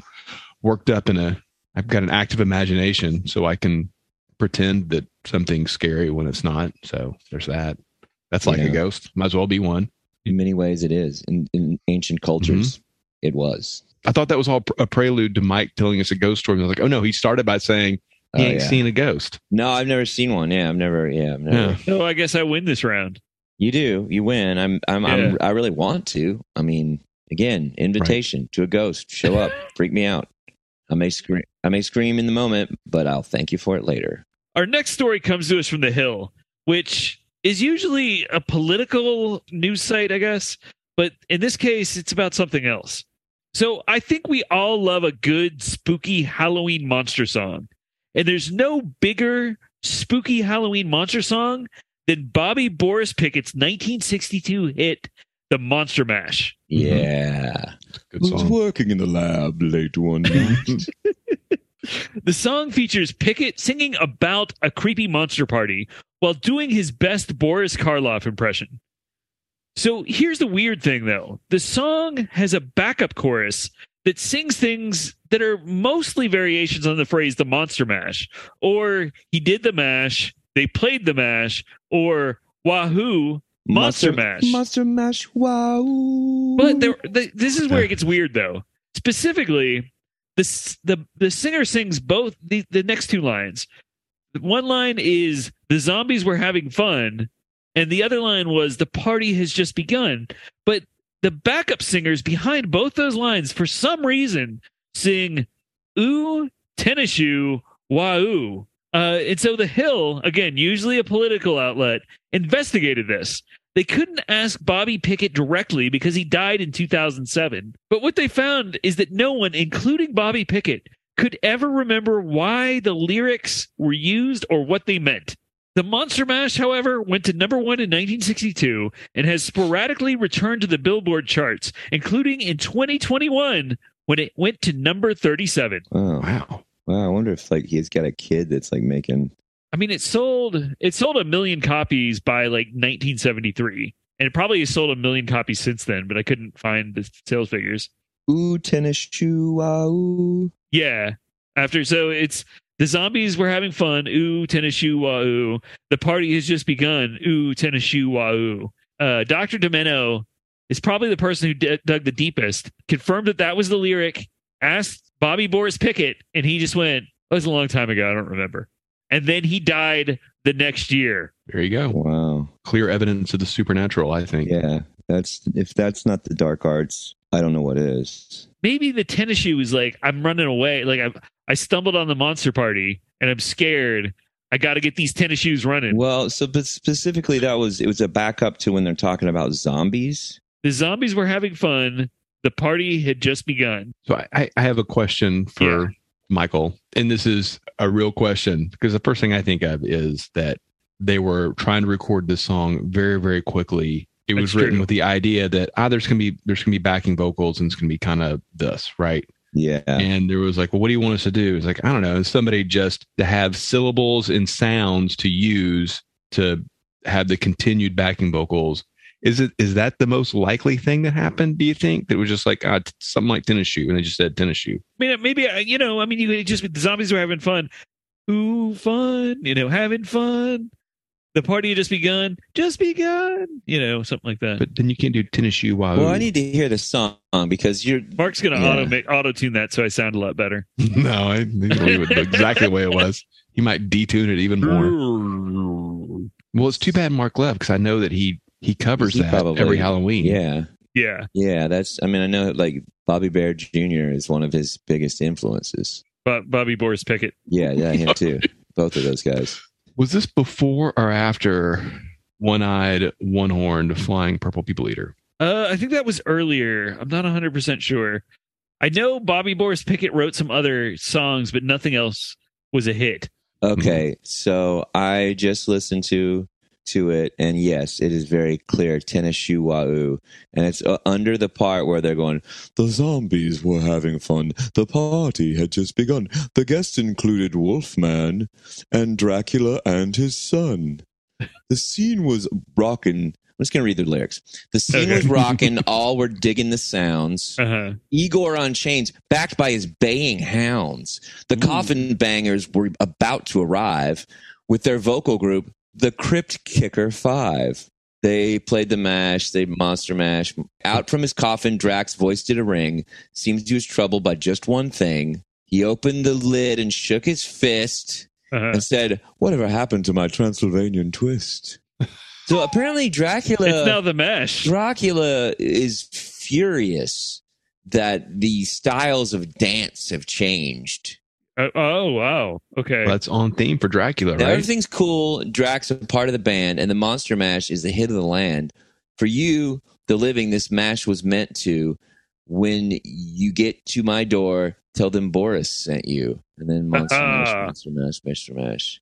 worked up in a. I've got an active imagination, so I can pretend that something's scary when it's not. So there's that. That's like Yeah. a ghost. Might as well be one. In many ways, it is. In, in ancient cultures, Mm-hmm. It was. I thought that was all pr- a prelude to Mike telling us a ghost story. And I was like, oh no, he started by saying He Oh, ain't yeah. seen a ghost. No, I've never seen one. Yeah, I've never. Yeah, I've never. Yeah. So I guess I win this round. You do. You win. I'm. I'm. Yeah. I'm I really want to. I mean, again, invitation to a ghost. Show up. freak me out. I may scream. I may scream in the moment, but I'll thank you for it later. Our next story comes to us from The Hill, which is usually a political news site, I guess. But in this case, it's about something else. So I think we all love a good, spooky Halloween monster song. And there's no bigger, spooky Halloween monster song than Bobby Boris Pickett's 1962 hit, The Monster Mash. Yeah. Good song. working in the lab late one night. The song features Pickett singing about a creepy monster party while doing his best Boris Karloff impression. So here's the weird thing though the song has a backup chorus that sings things that are mostly variations on the phrase the monster mash, or he did the mash, they played the mash, or wahoo, Monster Mash. Monster Mash. Wow. But there, the, this is where it gets weird, though. Specifically, the the the singer sings both the the next two lines. One line is the zombies were having fun, and the other line was the party has just begun. But the backup singers behind both those lines, for some reason, sing "ooh shoe wahoo." Uh, and so the Hill, again, usually a political outlet, investigated this. They couldn't ask Bobby Pickett directly because he died in 2007. But what they found is that no one, including Bobby Pickett, could ever remember why the lyrics were used or what they meant. The Monster Mash, however, went to number one in 1962 and has sporadically returned to the Billboard charts, including in 2021 when it went to number 37. Wow. Wow. Wow. I wonder if like he's got a kid that's like making. I mean, it sold it sold a million copies by like 1973, and it probably has sold a million copies since then. But I couldn't find the sales figures. Ooh, tennis shoe. Ah, wow. Yeah, after so it's the zombies were having fun. Ooh, tennis shoe wahoo. The party has just begun. Ooh, tennis shoe wahoo. Uh, Doctor Demento is probably the person who d- dug the deepest. Confirmed that that was the lyric. Asked Bobby Boris Pickett, and he just went, "It was a long time ago. I don't remember." And then he died the next year. There you go. Wow. Clear evidence of the supernatural, I think. Yeah. That's if that's not the dark arts, I don't know what is. maybe the tennis shoe was like i'm running away like i i stumbled on the monster party and i'm scared i got to get these tennis shoes running Well, so but specifically that was it was a backup to when they're talking about zombies. the zombies were having fun the party had just begun So I- I, I have a question for Yeah. Michael, and this is a real question because the first thing I think of is that they were trying to record this song very, very quickly. It was written true. with the idea that ah, there's gonna be there's gonna be backing vocals and it's gonna be kind of this, right? Yeah. And there was like, well, what do you want us to do? It's like I don't know. And somebody just to have syllables and sounds to use to have the continued backing vocals. Is it is that the most likely thing that happened? Do you think that it was just like t- something like tennis shoe, and they just said tennis shoe? i mean maybe you know i mean you just the zombies were having fun ooh fun you know having fun the party had just begun just begun you know something like that But then you can't do tennis shoe while. well, I need to hear the song because you're mark's gonna Yeah. auto make auto tune that so i sound a lot better no, I need to leave it exactly the way it was. He might detune it even more. Well, it's too bad Mark left because I know that he he covers He that probably- every Halloween. yeah. yeah Yeah, that's I mean I know like Bobby Bare Jr. is one of his biggest influences. Bo- bobby boris pickett Yeah, yeah, him too. Both of those guys. Was this before or after One Eyed, One Horned, Flying Purple People Eater? Uh, I think that was earlier. I'm not 100% sure. I know Bobby Boris Pickett wrote some other songs, but nothing else was a hit. Okay, so I just listened to to it, and yes, it is very clear. Tennis shoe wahoo, and it's uh, under the part where they're going. The zombies were having fun. The party had just begun. The guests included Wolfman and Dracula and his son. The scene was rocking. I'm just gonna read the lyrics. The scene Okay. was rocking. All were digging the sounds. Uh-huh. Igor on chains, backed by his baying hounds. The coffin bangers were about to arrive with their vocal group, the Crypt Kicker Five. They played the mash, they monster mash. Out from his coffin, Drac's voice did a ring. Seems he was troubled by just one thing. He opened the lid and shook his fist Uh-huh. and said, "Whatever happened to my Transylvanian twist?" so apparently, Dracula. it's now the mesh. Dracula is furious that the styles of dance have changed. Uh, oh wow. Okay. That's on theme for Dracula, Now, right? everything's cool. Drac's a part of the band, and the Monster Mash is the hit of the land. For you, the living, this mash was meant to. When you get to my door, tell them Boris sent you, and then Monster Mash, Monster Mash, Monster Mash.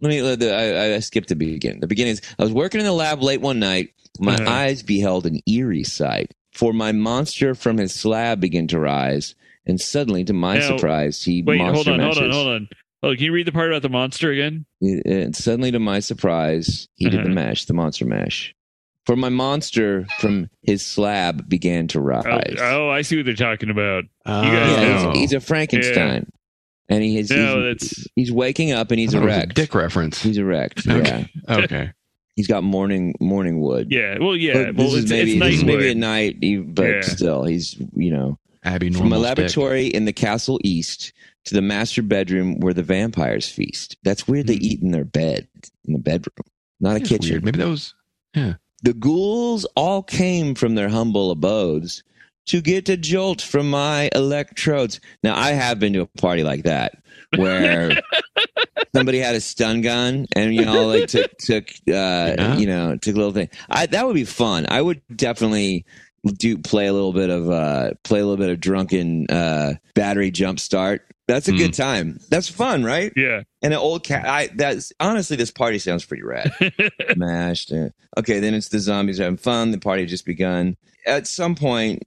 Let me. let the- I, I skipped the beginning. The beginning is I was working in the lab late one night. My Uh-huh. eyes beheld an eerie sight. For my monster from his slab began to rise, and suddenly, to my Now, surprise, he Wait, hold monster on, hold on, hold on. Oh, can you read the part about the monster again? And suddenly, to my surprise, he did the Uh-huh. mash, the monster mash. For my monster from his slab began to Oh, rise. oh, I see what they're talking about. Oh. You guys yeah, know. he's, he's a Frankenstein, and he is No, he's, that's he's waking up and he's I thought it was a erect. dick reference. He's erect. Yeah, Okay. Okay. he's got morning morning wood. yeah. Well, yeah. But well, this is maybe it's this is maybe at night, but Yeah. still, he's you know Abby from a laboratory in the castle east to the master bedroom where the vampires feast. That's weird. They Hmm. eat in their bed in the bedroom, not a kitchen. weird. Maybe that was yeah. The ghouls all came from their humble abodes to get a jolt from my electrodes. Now, I have been to a party like that where somebody had a stun gun and you know like took took uh Yeah. you know took a little thing. I that would be fun. I would definitely do play a little bit of uh play a little bit of drunken uh battery jump start. That's a Hmm. good time. That's fun, right? Yeah. And an old cat. I that's honestly, this party sounds pretty rad mashed. uh, Okay, then it's the zombies having fun. The party just begun. At some point,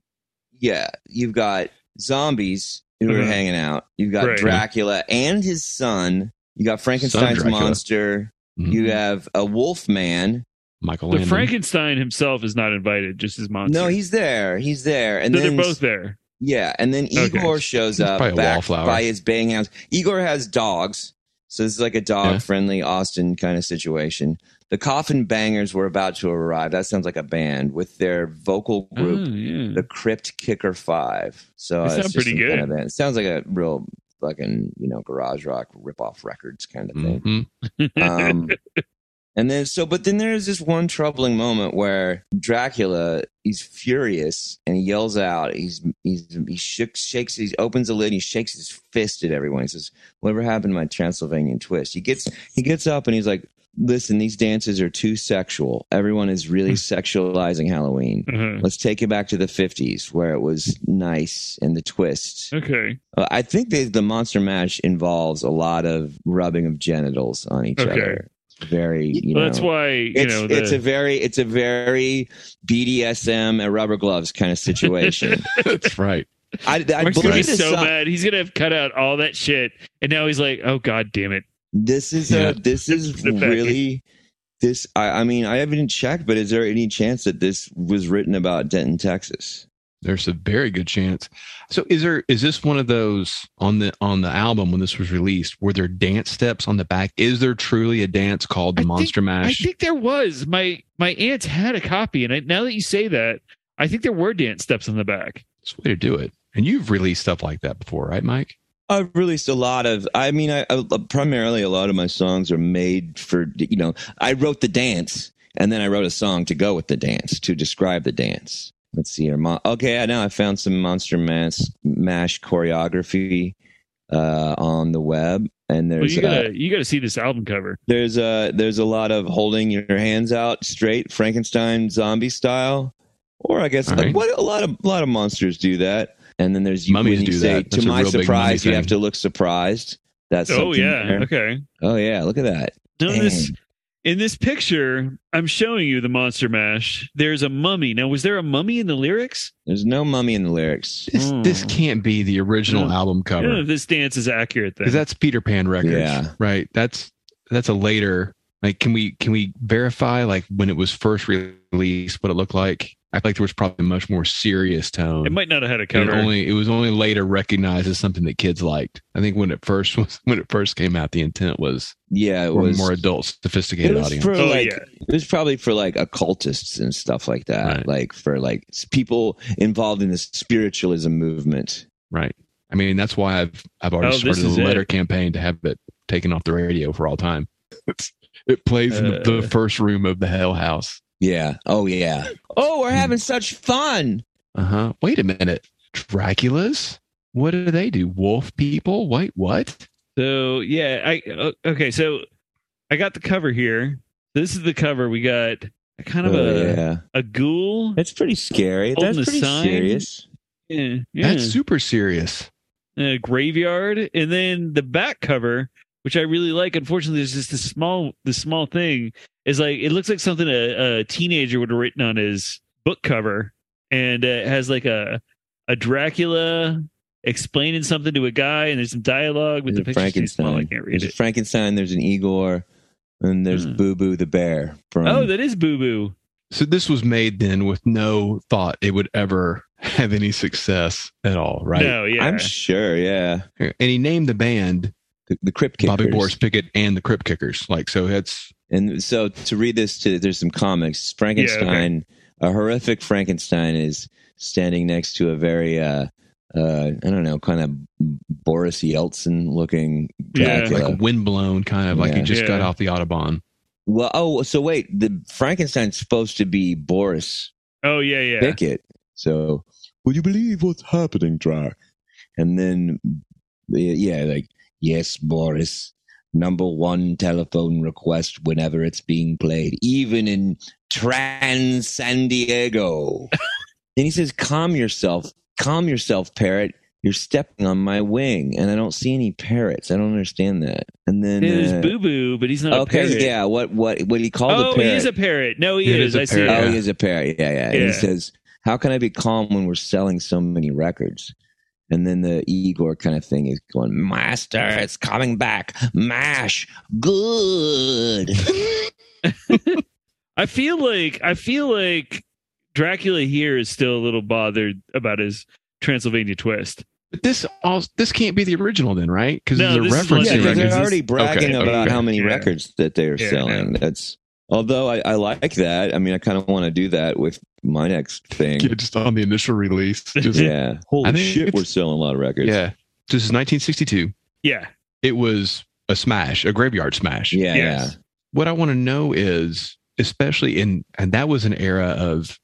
yeah, you've got zombies who are Mhm. hanging out. You've got Right. Dracula and his son. You got Frankenstein's Dracula. monster. Mhm. You have a wolf man. Michael The Landon. Frankenstein himself is not invited, just his monster. No, he's there. He's there. And so then they're both there. Yeah, and then Okay. Igor shows up probably a back wallflower. by his baying hounds. Igor has dogs, so this is like a dog-friendly Austin kind of situation. The Coffin Bangers were about to arrive. That sounds like a band with their vocal group, Oh, yeah. the Crypt Kicker Five. So They it's just pretty good. Kind of band. It sounds like a real fucking you know garage rock rip-off records kind of thing. Mhm. Um, and then so, but then there's this one troubling moment where Dracula he's furious and he yells out. He's he's he shakes shakes he opens the lid. And he shakes his fist at everyone. He says, "Whatever happened to my Transylvanian twist?" He gets he gets up and he's like. Listen, these dances are too sexual. Everyone is really sexualizing Halloween. Uh-huh. Let's take it back to the 50s where it was nice and the twist. Okay. Uh, I think they, the monster mash involves a lot of rubbing of genitals on each Okay. other. Very, you know, that's why you it's know the, it's a very it's a very BDSM and rubber gloves kind of situation. That's right. I, I Mark's gonna be believe this, so song- mad. He's gonna have cut out all that shit, and now he's like, "Oh God damn it!" this is Yeah. a this is really this. I, I mean, I haven't checked, but is there any chance that this was written about Denton, Texas? There's a very good chance. So is there is this one of those on the on the album when this was released? Were there dance steps on the back? Is there truly a dance called the I think- Monster I think there was my my aunt had a copy, and I, now that you say that, I think there were dance steps on the back. It's a way to do it. And you've released stuff like that before, right, Mike? I've released a lot of. I mean, I, I primarily a lot of my songs are made for you know. I wrote the dance, and then I wrote a song to go with the dance to describe the dance. Let's see here. Mo- okay, now I found some Monster Mash, Mash choreography uh, on the web, and Well, there's you uh, gotta you gotta see this album cover. there's a there's a lot of holding your hands out straight, Frankenstein zombie style, or I guess like right. what a lot of a lot of monsters do that. And then there's you Mummies when you do say, that. To my real big mummy surprise, you thing. have to look surprised. That's Oh yeah, there. okay. Oh yeah, look at that. Now in this Dang. In this picture, I'm showing you the Monster Mash. There's a mummy. Now, was there a mummy in the lyrics? There's no mummy in the lyrics. This Oh. this can't be the original Yeah. album I don't know cover if this dance is accurate then. because that's Peter Pan Records, Yeah. right? That's that's a later. Like, can we can we verify like when it was first released what it looked like? I feel like there was probably a much more serious tone. it might not have had a And cover. it only it was only later recognized as something that kids liked. I think when it first was when it first came out, the intent was Yeah, it for a was more adult, It sophisticated was audience. for Oh, like yeah. it was probably for like occultists and stuff like that. Right. Like for like people involved in the spiritualism movement. right. I mean, that's why I've I've already Oh, started a letter it. campaign to have it taken off the radio for all time. It plays in the, Uh. the first room of the Hell House. Yeah. Oh yeah. Oh, we're having such fun. Uh huh. Wait a minute, Dracula's. What do they do? Wolf people? Wait, what? So yeah, I okay. So I got the cover here. This is the cover. We got a kind of Oh, a yeah. a ghoul. That's pretty scary. That's the pretty sign. serious. Yeah, yeah. That's super serious. a graveyard, and then the back cover, which I really like. Unfortunately, there's just this small, this small thing is like it looks like something a, a teenager would have written on his book cover, and uh, it has like a a Dracula explaining something to a guy, and there's some dialogue with There's the a pictures small. I Frankenstein. can't read There's it. Frankenstein. There's an Igor, and there's Hmm. Boo Boo the bear from. Oh, that is Boo Boo. So this was made then with no thought it would ever have any success at all, right? No, yeah, I'm sure. Yeah. And he named the band The, the Crypt Kickers. Bobby Boris Pickett and the Crypt Kickers. Like, so that's And so to read this, to there's some comics. Frankenstein, a horrific Frankenstein is standing next to a very, uh, uh, I don't know, kind of Boris Yeltsin looking Yeah. Dracula. like windblown, kind of like he Yeah. just got off the Autobahn. well, oh, so wait, the Frankenstein's supposed to be Boris Oh yeah, yeah. Pickett. So, would you believe what's happening, Drac? And then, yeah, like, yes, Boris. Number one telephone request whenever it's being played, even in Trans San Diego. and he says, "Calm yourself, calm yourself, parrot. You're stepping on my wing, and I don't see any parrots. I don't understand that." And then, There's uh, Boo Boo, but he's not a okay, yeah. What what what he called Oh, the parrot? he is a parrot. No, he It is. is a I see. Oh, Yeah. he is a parrot. Yeah, yeah. And Yeah. he says, "How can I be calm when we're selling so many records?" And then the Igor kind of thing is going, "Master, it's coming back. Mash, good." I feel like I feel like Dracula here is still a little bothered about his Transylvania twist. But this all this can't be the original then, right? Because No, they're this is yeah, London because records. they're already bragging Okay, about okay. how many Yeah. records that they're Yeah, selling. That's although I, I like that. I mean, I kind of want to do that with my next thing. Yeah, just on the initial release. Just, yeah. Yeah, holy I think shit, we're selling a lot of records. Yeah. This is 1962. Yeah, It was a smash, a graveyard smash. yeah, Yes. What I want to know is, especially in, and that was an era of,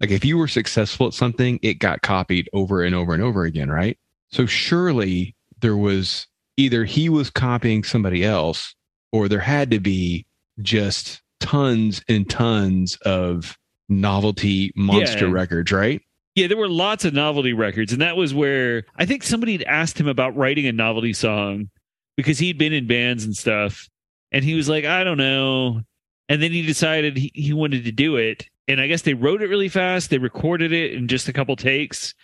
like, if you were successful at something, it got copied over and over and over again, right? So surely there was either he was copying somebody else, or there had to be just tons and tons of novelty monster Yeah. records, right? yeah. There were lots of novelty records, and that was where I think somebody had asked him about writing a novelty song because he'd been in bands and stuff, and he was like, I don't know. And then he decided he, he wanted to do it, and I guess they wrote it really fast. They recorded it in just a couple takes,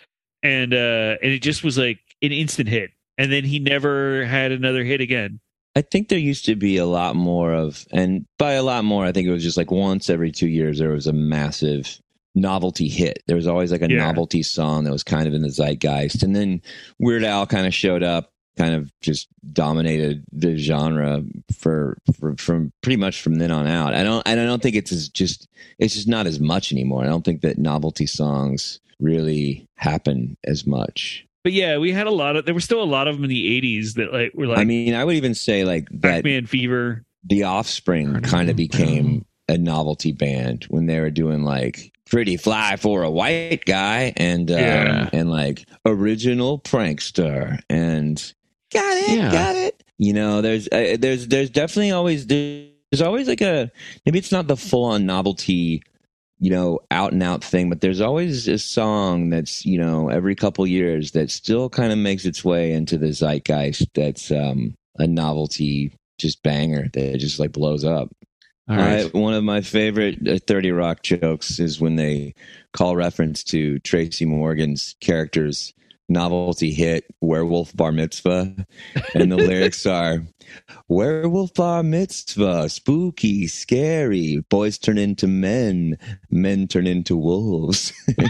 and uh, and it just was like an instant hit. And then he never had another hit again. I think there used to be a lot more of, and by a lot more, I think it was just like once every two years there was a massive novelty hit. There was always like a Yeah. novelty song that was kind of in the zeitgeist, and then Weird Al kind of showed up, kind of just dominated the genre for, for from pretty much from then on out. I don't, and I don't think it's as just, it's just not as much anymore. I don't think that novelty songs really happen as much. But yeah, we had a lot of. There were still a lot of them in the '80s that like were like I mean, I would even say like that Pac-Man Fever. the offspring kind of became a novelty band when they were doing like pretty fly for a white guy and um, Yeah. and like original prankster and got it Yeah. got it you know there's uh, there's there's definitely always there's always like a maybe it's not the full on novelty you know out and out thing but there's always a song that's you know every couple years that still kind of makes its way into the zeitgeist that's um a novelty just banger that just like blows up All right. I, one of my favorite uh, 30 Rock jokes is when they call reference to Tracy Morgan's character's novelty hit, Werewolf Bar Mitzvah. And the lyrics are Werewolf Bar Mitzvah, spooky, scary. Boys turn into men, men turn into wolves.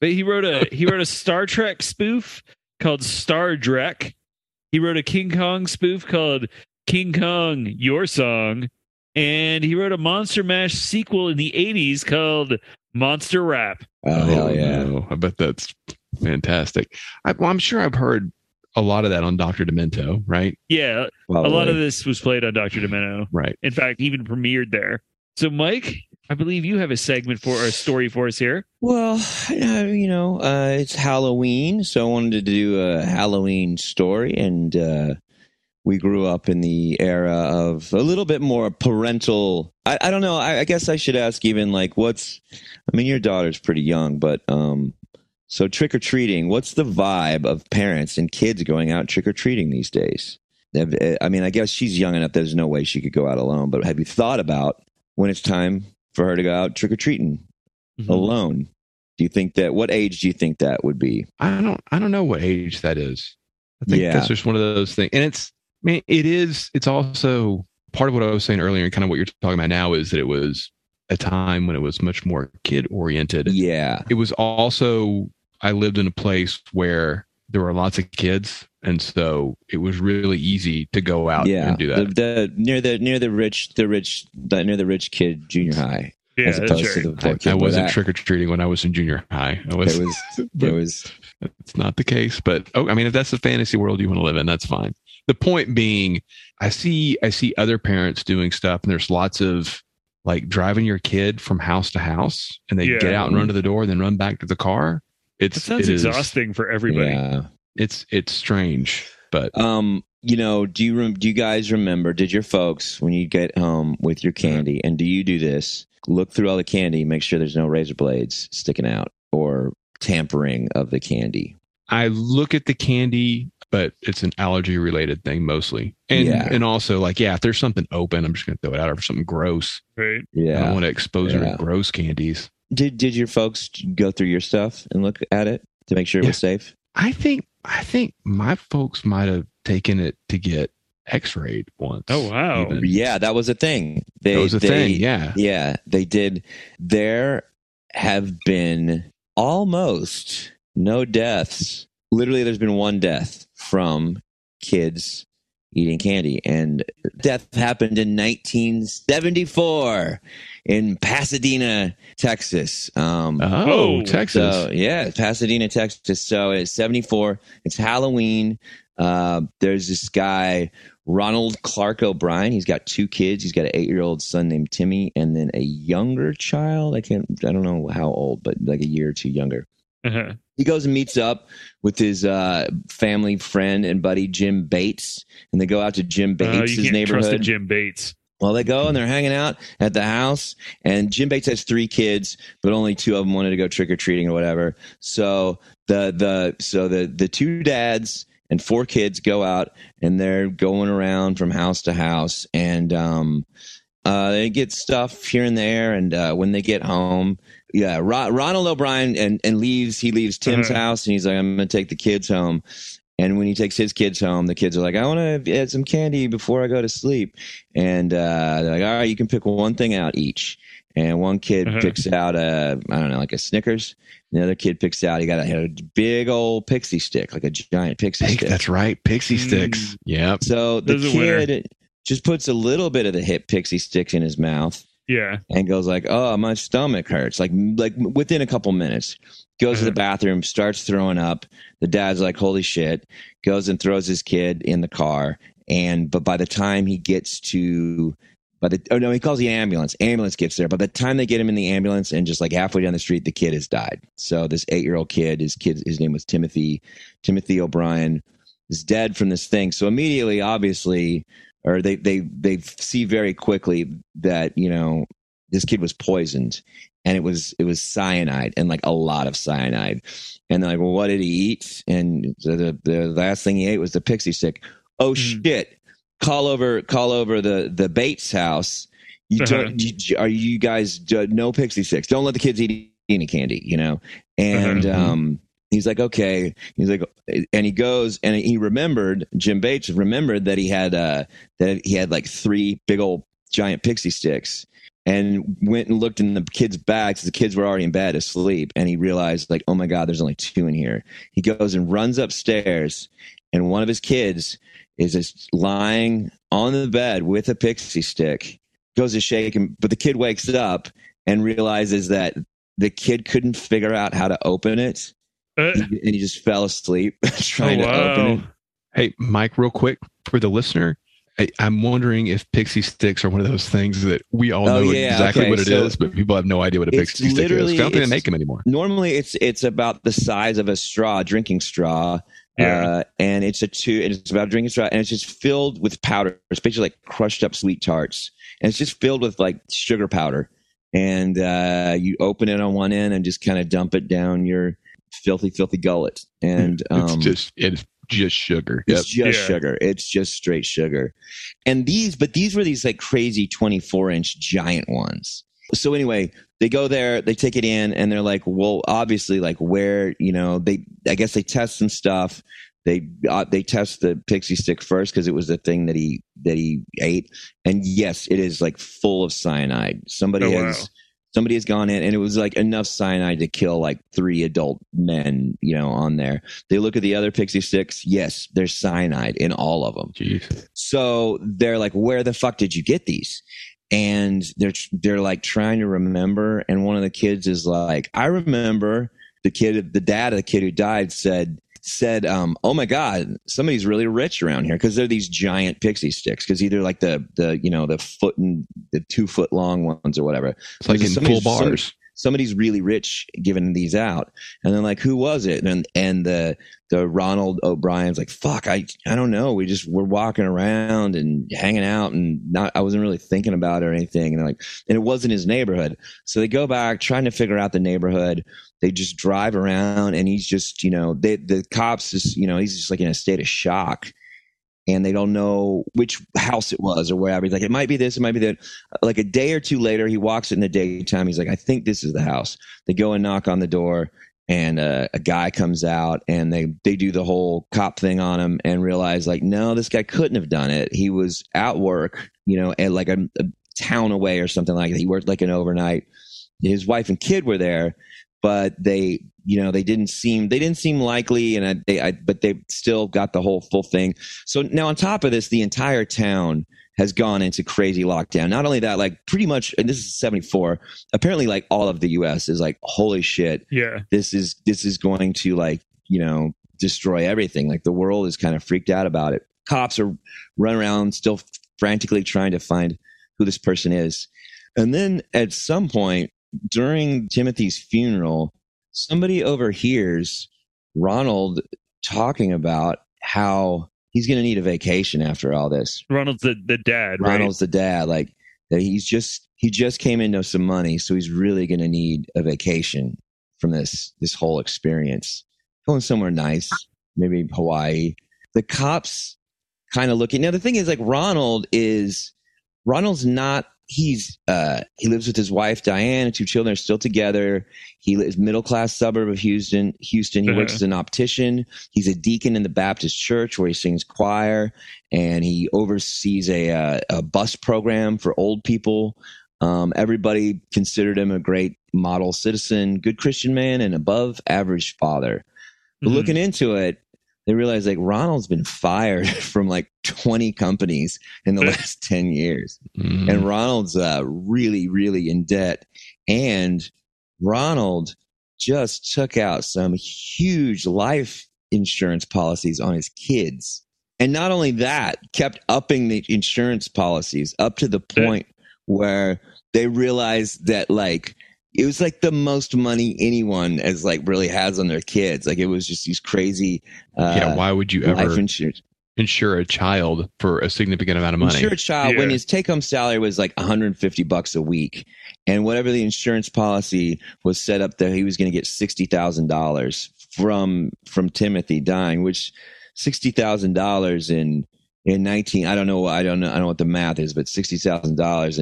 But he wrote a he wrote a Star Trek spoof called Star Trek. He wrote a King Kong spoof called King Kong Your Song, and he wrote a Monster Mash sequel in the '80s called Monster Rap. Oh, hell oh, yeah. no. I bet that's Fantastic. I, well, I'm sure I've heard a lot of that on Dr. Demento, right? Yeah, a lot of this was played on Dr. Demento. Right. In fact, even premiered there. So, Mike, I believe you have a segment for a story for us here. Well, you know, uh, it's Halloween, so I wanted to do a Halloween story, and uh, we grew up in the era of a little bit more parental. I, I don't know. I, I, guess I should ask even like, what's? I mean, your daughter's pretty young, but um, so trick or treating. What's the vibe of parents and kids going out trick or treating these days? I mean, I guess she's young enough. There's no way she could go out alone. But have you thought about when it's time for her to go out trick or treating mm-hmm. alone. Do you think that what age do you think that would be? I don't I don't know what age that is. I think yeah. that's just one of those things. And it's I mean it is it's also part of what I was saying earlier and kind of what you're talking about now is that it was a time when it was much more kid oriented. Yeah. It was also I lived in a place where there were lots of kids and so it was really easy to go out yeah, and do that. The, the near the near the rich the rich the, near the rich kid junior high. Yeah, as opposed to the poor I, kid. I wasn't trick or treating when I was in junior high. I was. It was. it was. It's not the case, but oh, I mean, if that's the fantasy world you want to live in, that's fine. The point being, I see I see other parents doing stuff, and there's lots of like driving your kid from house to house, and they yeah. get out and run to the door, and then run back to the car. It's it sounds it exhausting is, for everybody. Yeah it's it's strange, but um, you know, do you do you guys remember? Did your folks when you get home with your candy, and do you do this? Look through all the candy, make sure there's no razor blades sticking out or tampering of the candy. I look at the candy, but it's an allergy related thing mostly. And yeah. and also like, yeah, if there's something open, I'm just gonna throw it out or something gross. Right. Yeah. I don't want to expose yeah. her to gross candies. Did did your folks go through your stuff and look at it to make sure it yeah. was safe? I think I think my folks might have taken it to get x-rayed once. Oh wow. Even. Yeah, that was a thing. They, that was a they, thing, yeah. Yeah, they did. There have been almost no deaths. Literally there's been one death from kids eating candy and death happened in 1974 in Pasadena, Texas. Um, oh, Texas. Yeah, Pasadena, Texas. So it's 74. It's Halloween. Uh, there's this guy, Ronald Clark O'Brien. He's got two kids. He's got an eight year old son named Timmy and then a younger child. I can't, I don't know how old, but like a year or two younger. Uh-huh. He goes and meets up with his uh, family friend and buddy Jim Bates, and they go out to Jim Bates' uh, neighborhood. Jim Bates. Well, they go and they're hanging out at the house, and Jim Bates has three kids, but only two of them wanted to go trick or treating or whatever. So the the so the the two dads and four kids go out and they're going around from house to house, and um, uh, they get stuff here and there. And uh, when they get home, yeah, Ron, Ronald O'Brien and and leaves. He leaves Tim's uh-huh. house, and he's like, "I'm going to take the kids home." And when he takes his kids home, the kids are like, I want to add some candy before I go to sleep. And uh, they're like, all right, you can pick one thing out each. And one kid uh-huh. picks out a, I don't know, like a Snickers. And the other kid picks out, he got a, a big old pixie stick, like a giant pixie stick. That's right, pixie sticks. Mm. Yep. So the kid just puts a little bit of the hip pixie sticks in his mouth. Yeah. And goes like, oh, my stomach hurts. Like, like within a couple minutes goes to the uh-huh. bathroom, starts throwing up. The dad's like, holy shit, goes and throws his kid in the car. And, but by the time he gets to, by the, oh no, he calls the ambulance. Ambulance gets there. By the time they get him in the ambulance and just like halfway down the street, the kid has died. So this eight year old kid, his kid, his name was Timothy, Timothy O'Brien, is dead from this thing. So immediately, obviously, or they, they, they see very quickly that, you know, this kid was poisoned and it was it was cyanide and like a lot of cyanide. And they're like, well, what did he eat? And the the last thing he ate was the pixie stick. Oh mm. shit! Call over call over the the Bates house. You uh-huh. don't, you, are you guys no pixie sticks? Don't let the kids eat any candy, you know. And uh-huh. um, he's like, okay. He's like, and he goes and he remembered Jim Bates remembered that he had uh that he had like three big old giant pixie sticks and went and looked in the kids' bags. The kids were already in bed asleep, and he realized, like, oh my god, there's only two in here. He goes and runs upstairs, and one of his kids is just lying on the bed with a pixie stick. Goes to shake him, but the kid wakes up and realizes that the kid couldn't figure out how to open it, Uh, and he just fell asleep trying oh, to open it. wow. Hey, Mike, real quick for the listener. I, I'm wondering if pixie sticks are one of those things that we all Oh, know yeah, exactly okay, what it is, so but people have no idea what a pixie stick is. I don't think they make them anymore. Normally, it's it's about the size of a straw, drinking straw, Yeah. uh, and it's a two. and It's about drinking straw, and it's just filled with powder. It's basically like crushed up sweet tarts, and it's just filled with like sugar powder. And uh, you open it on one end and just kind of dump it down your filthy, filthy gullet. And um, it's just it's just sugar. Yep. It's just Yeah. sugar. It's just straight sugar. And these, but these were these like crazy 24 inch giant ones. So anyway, they go there, they take it in, and they're like, well, obviously, like where, you know, they, I guess they test some stuff. They, uh, they test the pixie stick first because it was the thing that he, that he ate. And yes, it is like full of cyanide. Somebody Oh, wow. Somebody has gone in and it was like enough cyanide to kill like three adult men, you know, on there. They look at the other pixie sticks. Yes, there's cyanide in all of them. Jeez. So they're like, "Where the fuck did you get these?" And they're they're like trying to remember. And one of the kids is like, "I remember." The kid, the dad of the kid who died, said said, um, "Oh my God, somebody's really rich around here because they're these giant pixie sticks. Because either like the the you know the foot and the two foot long ones or whatever. It's like in somebody- bars. somebody's really rich giving these out and then like who was it and and the the ronald o'bryan's like fuck i i don't know we just we're walking around and hanging out and not i wasn't really thinking about it or anything and they're like and it wasn't his neighborhood so they go back trying to figure out the neighborhood they just drive around and he's just you know they the cops is you know he's just like in a state of shock and they don't know which house it was or wherever. He's like, it might be this, it might be that. Like a day or two later, he walks in the daytime. He's like, I think this is the house. They go and knock on the door, and uh, a guy comes out, and they they do the whole cop thing on him, and realize like, no, this guy couldn't have done it. He was at work, you know, at like a, a town away or something like that. He worked like an overnight. His wife and kid were there, but they you know they didn't seem they didn't seem likely and I, they I, but they still got the whole full thing. So now on top of this the entire town has gone into crazy lockdown. Not only that like pretty much and this is 74 apparently like all of the us is like holy shit. Yeah. this is this is going to like you know destroy everything. Like the world is kind of freaked out about it. Cops are running around still frantically trying to find who this person is. And then at some point during timothy's funeral somebody overhears ronald talking about how he's going to need a vacation after all this Ronald's the, the dad, right? Ronald's the dad. Like that he's just he just came into some money, so he's really going to need a vacation from this this whole experience. Going somewhere nice, maybe Hawaii. The cops kind of looking. Now the thing is, like Ronald is Ronald's not. He's uh he lives with his wife Diane and two children are still together. He lives middle class suburb of Houston. Houston. He works Uh-huh. as an optician. He's a deacon in the Baptist church where he sings choir and he oversees a uh, a bus program for old people. Um, everybody considered him a great model citizen, good Christian man, and above average father. But Mhm. looking into it, they realized like Ronald's been fired from like 20 companies in the last 10 years. Mm. And Ronald's uh, really, really in debt. And Ronald just took out some huge life insurance policies on his kids. And not only that, kept upping the insurance policies up to the point where they realized that like it was like the most money anyone as like really has on their kids. Like it was just these crazy uh, yeah, why would you ever insurance. insure a child for a significant amount of money? Insure a child when his take home salary was like 150 bucks a week, and whatever the insurance policy was set up that he was going to get sixty thousand dollars from from Timothy dying, which sixty thousand dollars in in 19 I don't know I don't know I don't know what the math is, but sixty thousand dollars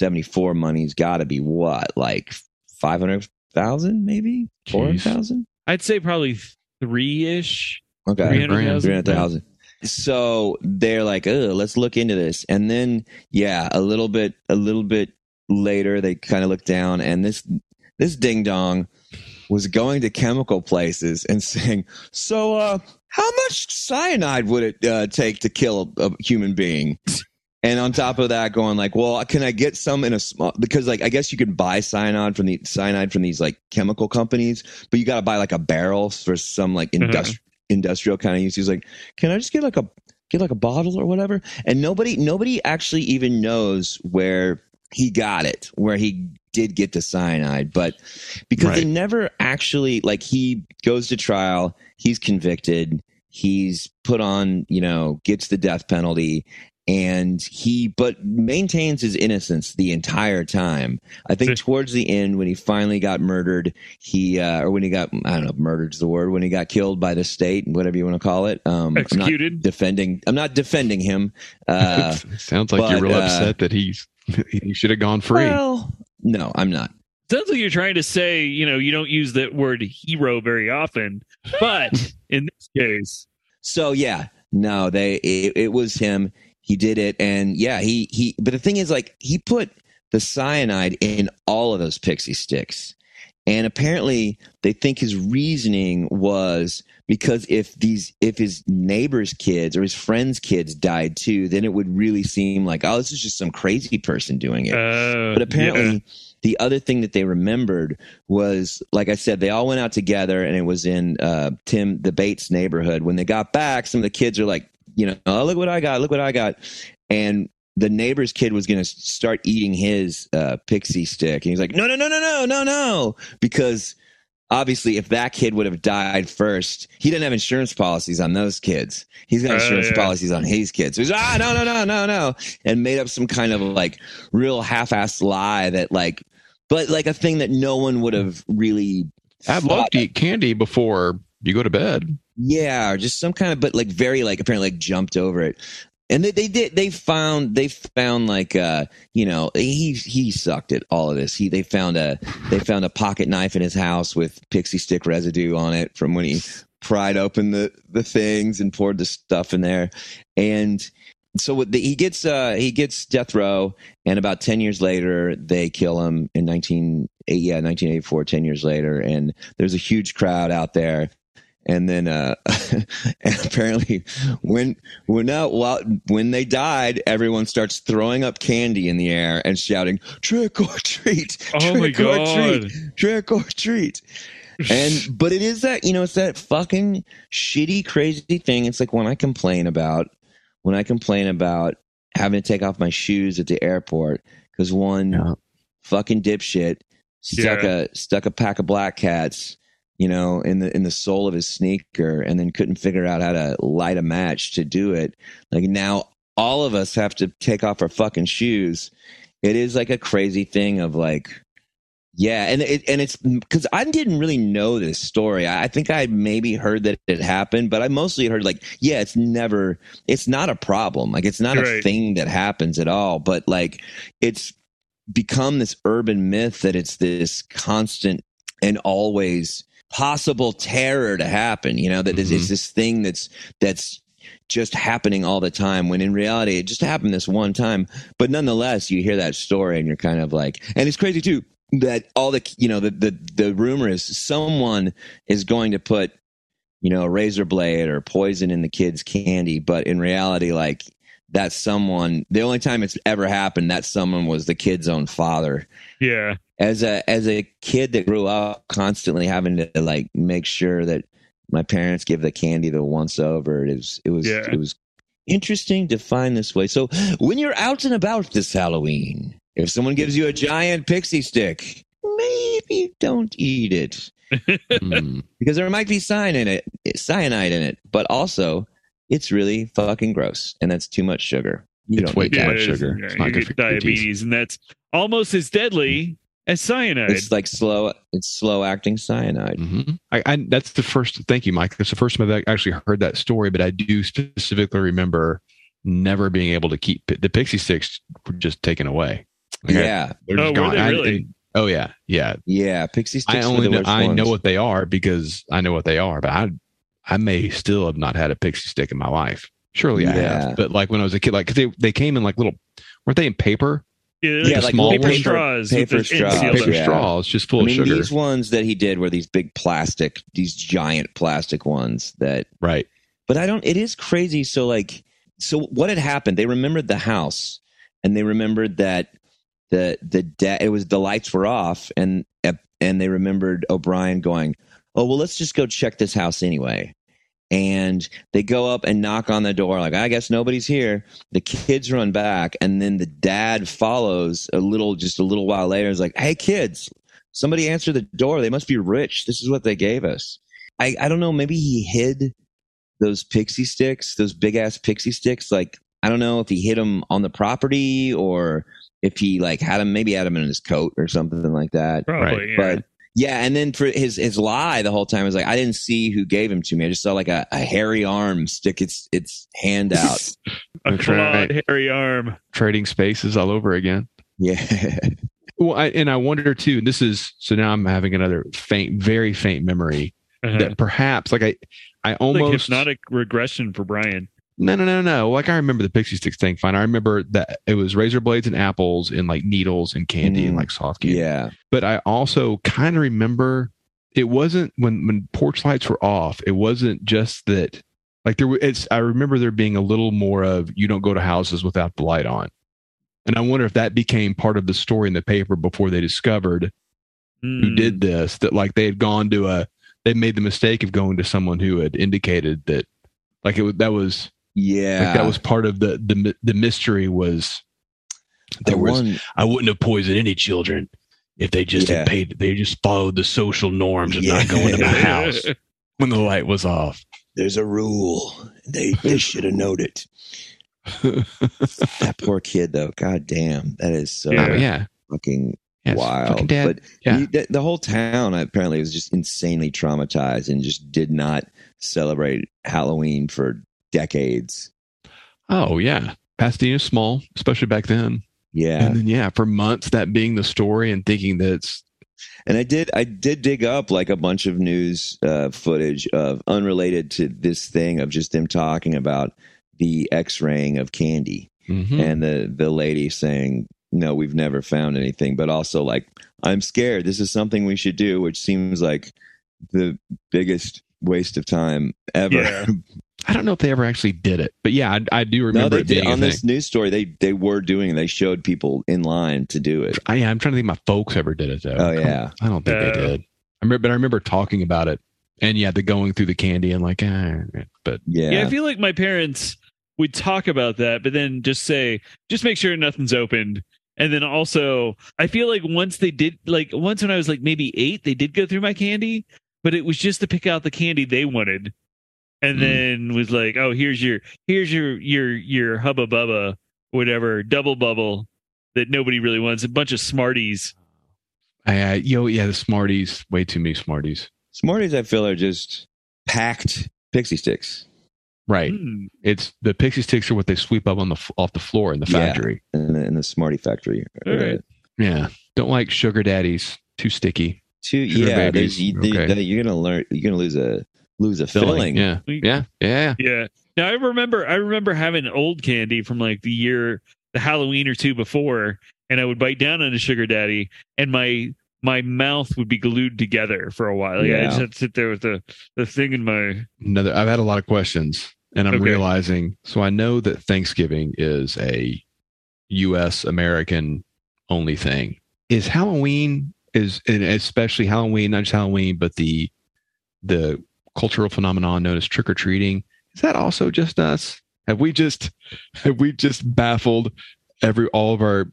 in 1974 money's got to be what like five hundred thousand maybe four hundred thousand. I'd say probably three ish. Okay. 300,000. 300,000. So they're like, oh, let's look into this. And then, yeah, a little bit, a little bit later, they kind of look down and this, this ding dong was going to chemical places and saying, so, uh, how much cyanide would it uh, take to kill a, a human being? And on top of that, going like, well, can I get some in a small? Because like, I guess you can buy cyanide from the cyanide from these like chemical companies, but you got to buy like a barrel for some like mm-hmm. industri- industrial kind of use. He's like, can I just get like a get like a bottle or whatever? And nobody nobody actually even knows where he got it, where he did get the cyanide, but because they never actually like he goes to trial, he's convicted, he's put on, you know, gets the death penalty and he but maintains his innocence the entire time. I think towards the end when he finally got murdered, he uh, or when he got I don't know, if murdered's the word, when he got killed by the state, and whatever you want to call it. Um I'm not Executed. defending I'm not defending him. Uh Sounds like you're real uh, upset that he's he should have gone free. well, no, I'm not. Sounds like you're trying to say, you know, you don't use that word hero very often, but in this case, So yeah, no, they it, it was him. He did it, and yeah, he he. But the thing is, like, he put the cyanide in all of those pixie sticks, and apparently they think his reasoning was because if these if his neighbors' kids or his friends' kids died too, then it would really seem like oh, this is just some crazy person doing it. uh, But apparently, yeah. the other thing that they remembered was, like I said, they all went out together, and it was in uh, Tim the Bates neighborhood. When they got back, some of the kids are like, you know, oh look what I got, look what I got, and the neighbor's kid was going to start eating his uh, pixie stick, and he's like, no, no, no, no, no, no, no, because obviously if that kid would have died first he didn't have insurance policies on those kids. He's got Oh, insurance yeah. policies on his kids. So he's ah no no no no no and made up some kind of like real half-assed lie that like but like a thing that no one would have really I'd thought love to eat candy before you go to bed. Yeah, just some kind of, but like very like apparently like jumped over it. And they, they did. They found they found like uh you know he he sucked at all of this. He they found a they found a pocket knife in his house with pixie stick residue on it from when he pried open the the things and poured the stuff in there. And so the, he gets uh he gets death row, and about ten years later they kill him in nineteen yeah nineteen eighty four. Ten years later, and there's a huge crowd out there and then uh and apparently when when now while when they died everyone starts throwing up candy in the air and shouting trick or treat Oh my trick or God. treat trick or treat and but it is that you know it's that fucking shitty crazy thing it's like when i complain about when i complain about having to take off my shoes at the airport because one Yeah. fucking dipshit stuck Yeah. a stuck a pack of black cats you know in the in the sole of his sneaker and then couldn't figure out how to light a match to do it. Like now all of us have to take off our fucking shoes. It is like a crazy thing of like yeah and it and it's because i didn't really know this story. I I think i maybe heard that it happened but i mostly heard like yeah it's never it's not a problem. Like it's not a thing that happens at all but like it's become this urban myth that it's this constant and always possible terror to happen you know that it's- it's this thing that's that's just happening all the time when in reality it just happened this one time. But nonetheless you hear that story and you're kind of like and it's crazy too that all the you know the the, the rumor is someone is going to put you know a razor blade or poison in the kid's candy but in reality like that someone the only time it's ever happened that someone was the kid's own father. Yeah, as a as a kid that grew up constantly having to like make sure that my parents give the candy the once over it was it was Yeah. it was interesting to find this way so when you're out and about this halloween if someone gives you a giant pixie stick maybe don't eat it Mm. because there might be cyan in it cyanide in it but also it's really fucking gross and that's too much sugar you It's don't way too much sugar. Yeah, It's not you good get for diabetes, and that's almost as deadly as cyanide. it's like slow it's slow acting cyanide hmm I, I that's the first. Thank you, Mike. That's the first time I've actually heard that story, but I do specifically remember never being able to keep the pixie sticks were just taken away. Like, yeah they're Oh, just were gone. they I- really? oh yeah, yeah. Yeah, pixie sticks. I only the know, worst I know what they are because I know what they are, but I I may still have not had a pixie stick in my life. Surely I Yeah. have, but like when I was a kid, like 'cause they they came in like little, weren't they in paper? Yeah, Yeah, like like small paper ones. straws, Paper with straws, paper yeah. straws, just full I of mean, sugar. these ones that he did were these big plastic, these giant plastic ones that. right. But I don't. It is crazy. So like, so what had happened? They remembered the house, and they remembered that the the da- it was the lights were off, and and they remembered O'Bryan going, "Oh well, let's just go check this house anyway." And they go up and knock on the door, like, I guess nobody's here. The kids run back, and then the dad follows a little, just a little while later. Is like, hey, kids, somebody answer the door. They must be rich. This is what they gave us. I, I don't know. Maybe he hid those pixie sticks, those big ass pixie sticks. Like, I don't know if he hid them on the property or if he like had him, maybe had him in his coat or something like that. Probably, yeah. But yeah, and then for his his lie the whole time was like, I didn't see who gave him to me. I just saw like a, a hairy arm stick its its hand out. a That's clawed, right. hairy arm. Trading spaces all over again. yeah, Well, I, and I wonder too. And this is so now I'm having another faint, very faint memory Uh-huh. that perhaps like I, I almost like almost hypnotic regression for Brian. No, no, no, no. Like I remember the pixie sticks thing. Fine. I remember that it was razor blades and apples and like needles and candy and Mm. like soft candy. yeah, But I also kind of remember it wasn't when when porch lights were off. It wasn't just that. Like there, were, it's. I remember there being a little more of you don't go to houses without the light on, and I wonder if that became part of the story in the paper before they discovered who Hmm. did this. That like they had gone to a, they made the mistake of going to someone who had indicated that, like it was that was yeah. like that was part of the the the mystery was the there was one. I wouldn't have poisoned any children if they just Yeah. had paid they just followed the social norms of Yeah. not going to my house when the light was off. There's a rule. They they should have known it. That poor kid, though. God damn, that is so Yeah. Yeah. fucking Yeah, wild. fucking. But Yeah. you- the, the whole town apparently was just insanely traumatized and just did not celebrate Halloween for decades. Oh yeah. Pasadena's small, especially back then. Yeah, And then yeah, for months that being the story and thinking that it's and I did I did dig up like a bunch of news uh, footage of unrelated to this thing of just them talking about the X-raying of candy mhm. and the the lady saying no we've never found anything but also like i'm scared this is something we should do which seems like the biggest waste of time ever Yeah. I don't know if they ever actually did it, but yeah, I, I do no remember they it did being a on thing. this news story they they were doing it they showed people in line to do it I, I'm trying to think my folks ever did it though. Oh, I don't- yeah. I don't think Uh, they did. I remember, but I remember talking about it, and yeah, the going through the candy and like, ah, but yeah, Yeah. I feel like my parents would talk about that, but then just say, just make sure nothing's opened. And then also, I feel like once they did, like once when I was like maybe eight, they did go through my candy, but it was just to pick out the candy they wanted, and Mm. then was like, oh, here's your, here's your, your, your hubba bubba, whatever, double bubble that nobody really wants, a bunch of Smarties. I, I yo, yeah, the Smarties, way too many Smarties. smarties i feel are just packed pixie sticks Right, Hmm. it's the pixie sticks are what they sweep up on the off the floor in the Yeah. factory. in the, in the smartie factory All right. Yeah, don't like sugar daddies, too sticky. Two, Sugar yeah babies, there's- you, okay. they- you're gonna learn you're gonna lose a lose a filling, Yeah, yeah, yeah. Yeah. Now I remember I remember having old candy from like the year the Halloween or two before, and I would bite down on a sugar daddy and my my mouth would be glued together for a while. Like I Yeah. just had to sit there with the, the thing in my Another. I've had a lot of questions, and I'm Okay. realizing. So I know that Thanksgiving is a U.S. American only thing. Is Halloween is and especially Halloween, not just Halloween, but the the cultural phenomenon known as trick or treating. Is that also just us? Have we just have we just baffled every all of our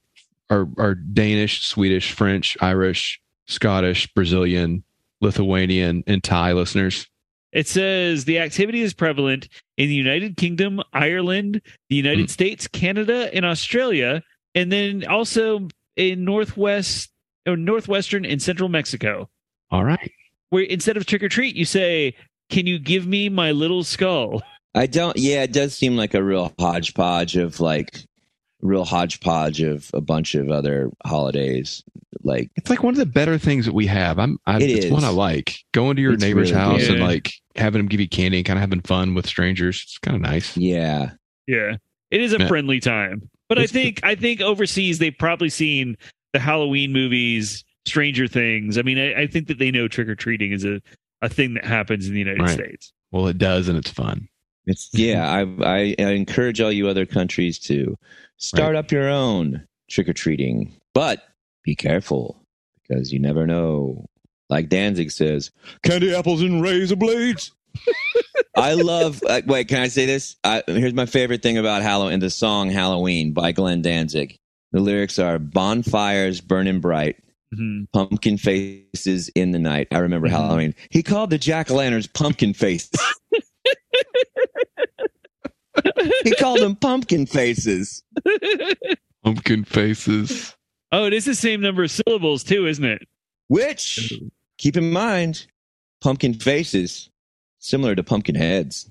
our, our Danish, Swedish, French, Irish, Scottish, Brazilian, Lithuanian, and Thai listeners? It says the activity is prevalent in the United Kingdom, Ireland, the United Mm. States, Canada, and Australia, and then also in northwest or northwestern and central Mexico. All right. Where instead of trick or treat, you say, Can you give me my little skull? I don't. Yeah, it does seem like a real hodgepodge of like real hodgepodge of a bunch of other holidays. Like It's like one of the better things that we have. I'm. I, It it's is. one I like. Going to your It's neighbor's really house good. and like having them give you candy and kind of having fun with strangers. It's kind of nice. yeah, Yeah. It is a Yeah. friendly time. But I It's- think I think overseas they've probably seen the Halloween movies, Stranger Things. I mean, I, I think that they know trick or treating is a, a thing that happens in the United Right. States. Well, it does, and it's fun. It's yeah. I, I I encourage all you other countries to start up your own trick or treating, but be careful because you never know. Like Danzig says, candy apples and razor blades. I love. Uh, wait, can I say this? I, here's my favorite thing about Halloween: the song "Halloween" by Glenn Danzig. The lyrics are "bonfires burning bright, Mhm. pumpkin faces in the night." I remember Mhm. Halloween. He called the jack o' lanterns pumpkin faces. he called them pumpkin faces. Pumpkin faces. Oh, it is the same number of syllables too, isn't it? Which, keep in mind, pumpkin faces similar to pumpkin heads.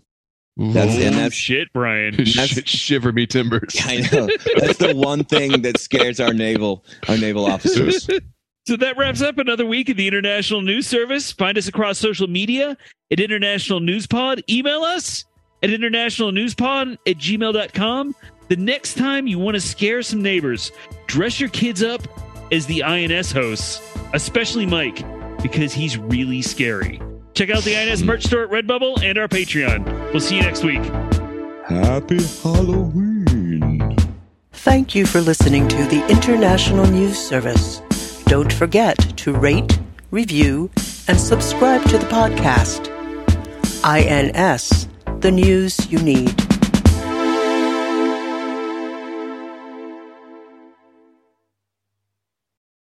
That's Ooh. and Oh, that's shit, Brian. that's- Sh- shiver me timbers. I know that's the one thing that scares our naval our naval officers. So that wraps up another week of the International News Service. Find us across social media at International News Pod. Email us at internationalnewspod at gmail.com. The next time you want to scare some neighbors, dress your kids up as the INS hosts, especially Mike, because he's really scary. Check out the INS merch store at Redbubble and our Patreon. We'll see you next week. Happy Halloween. Thank you for listening to the International News Service. Don't forget to rate, review, and subscribe to the podcast. INS, the news you need.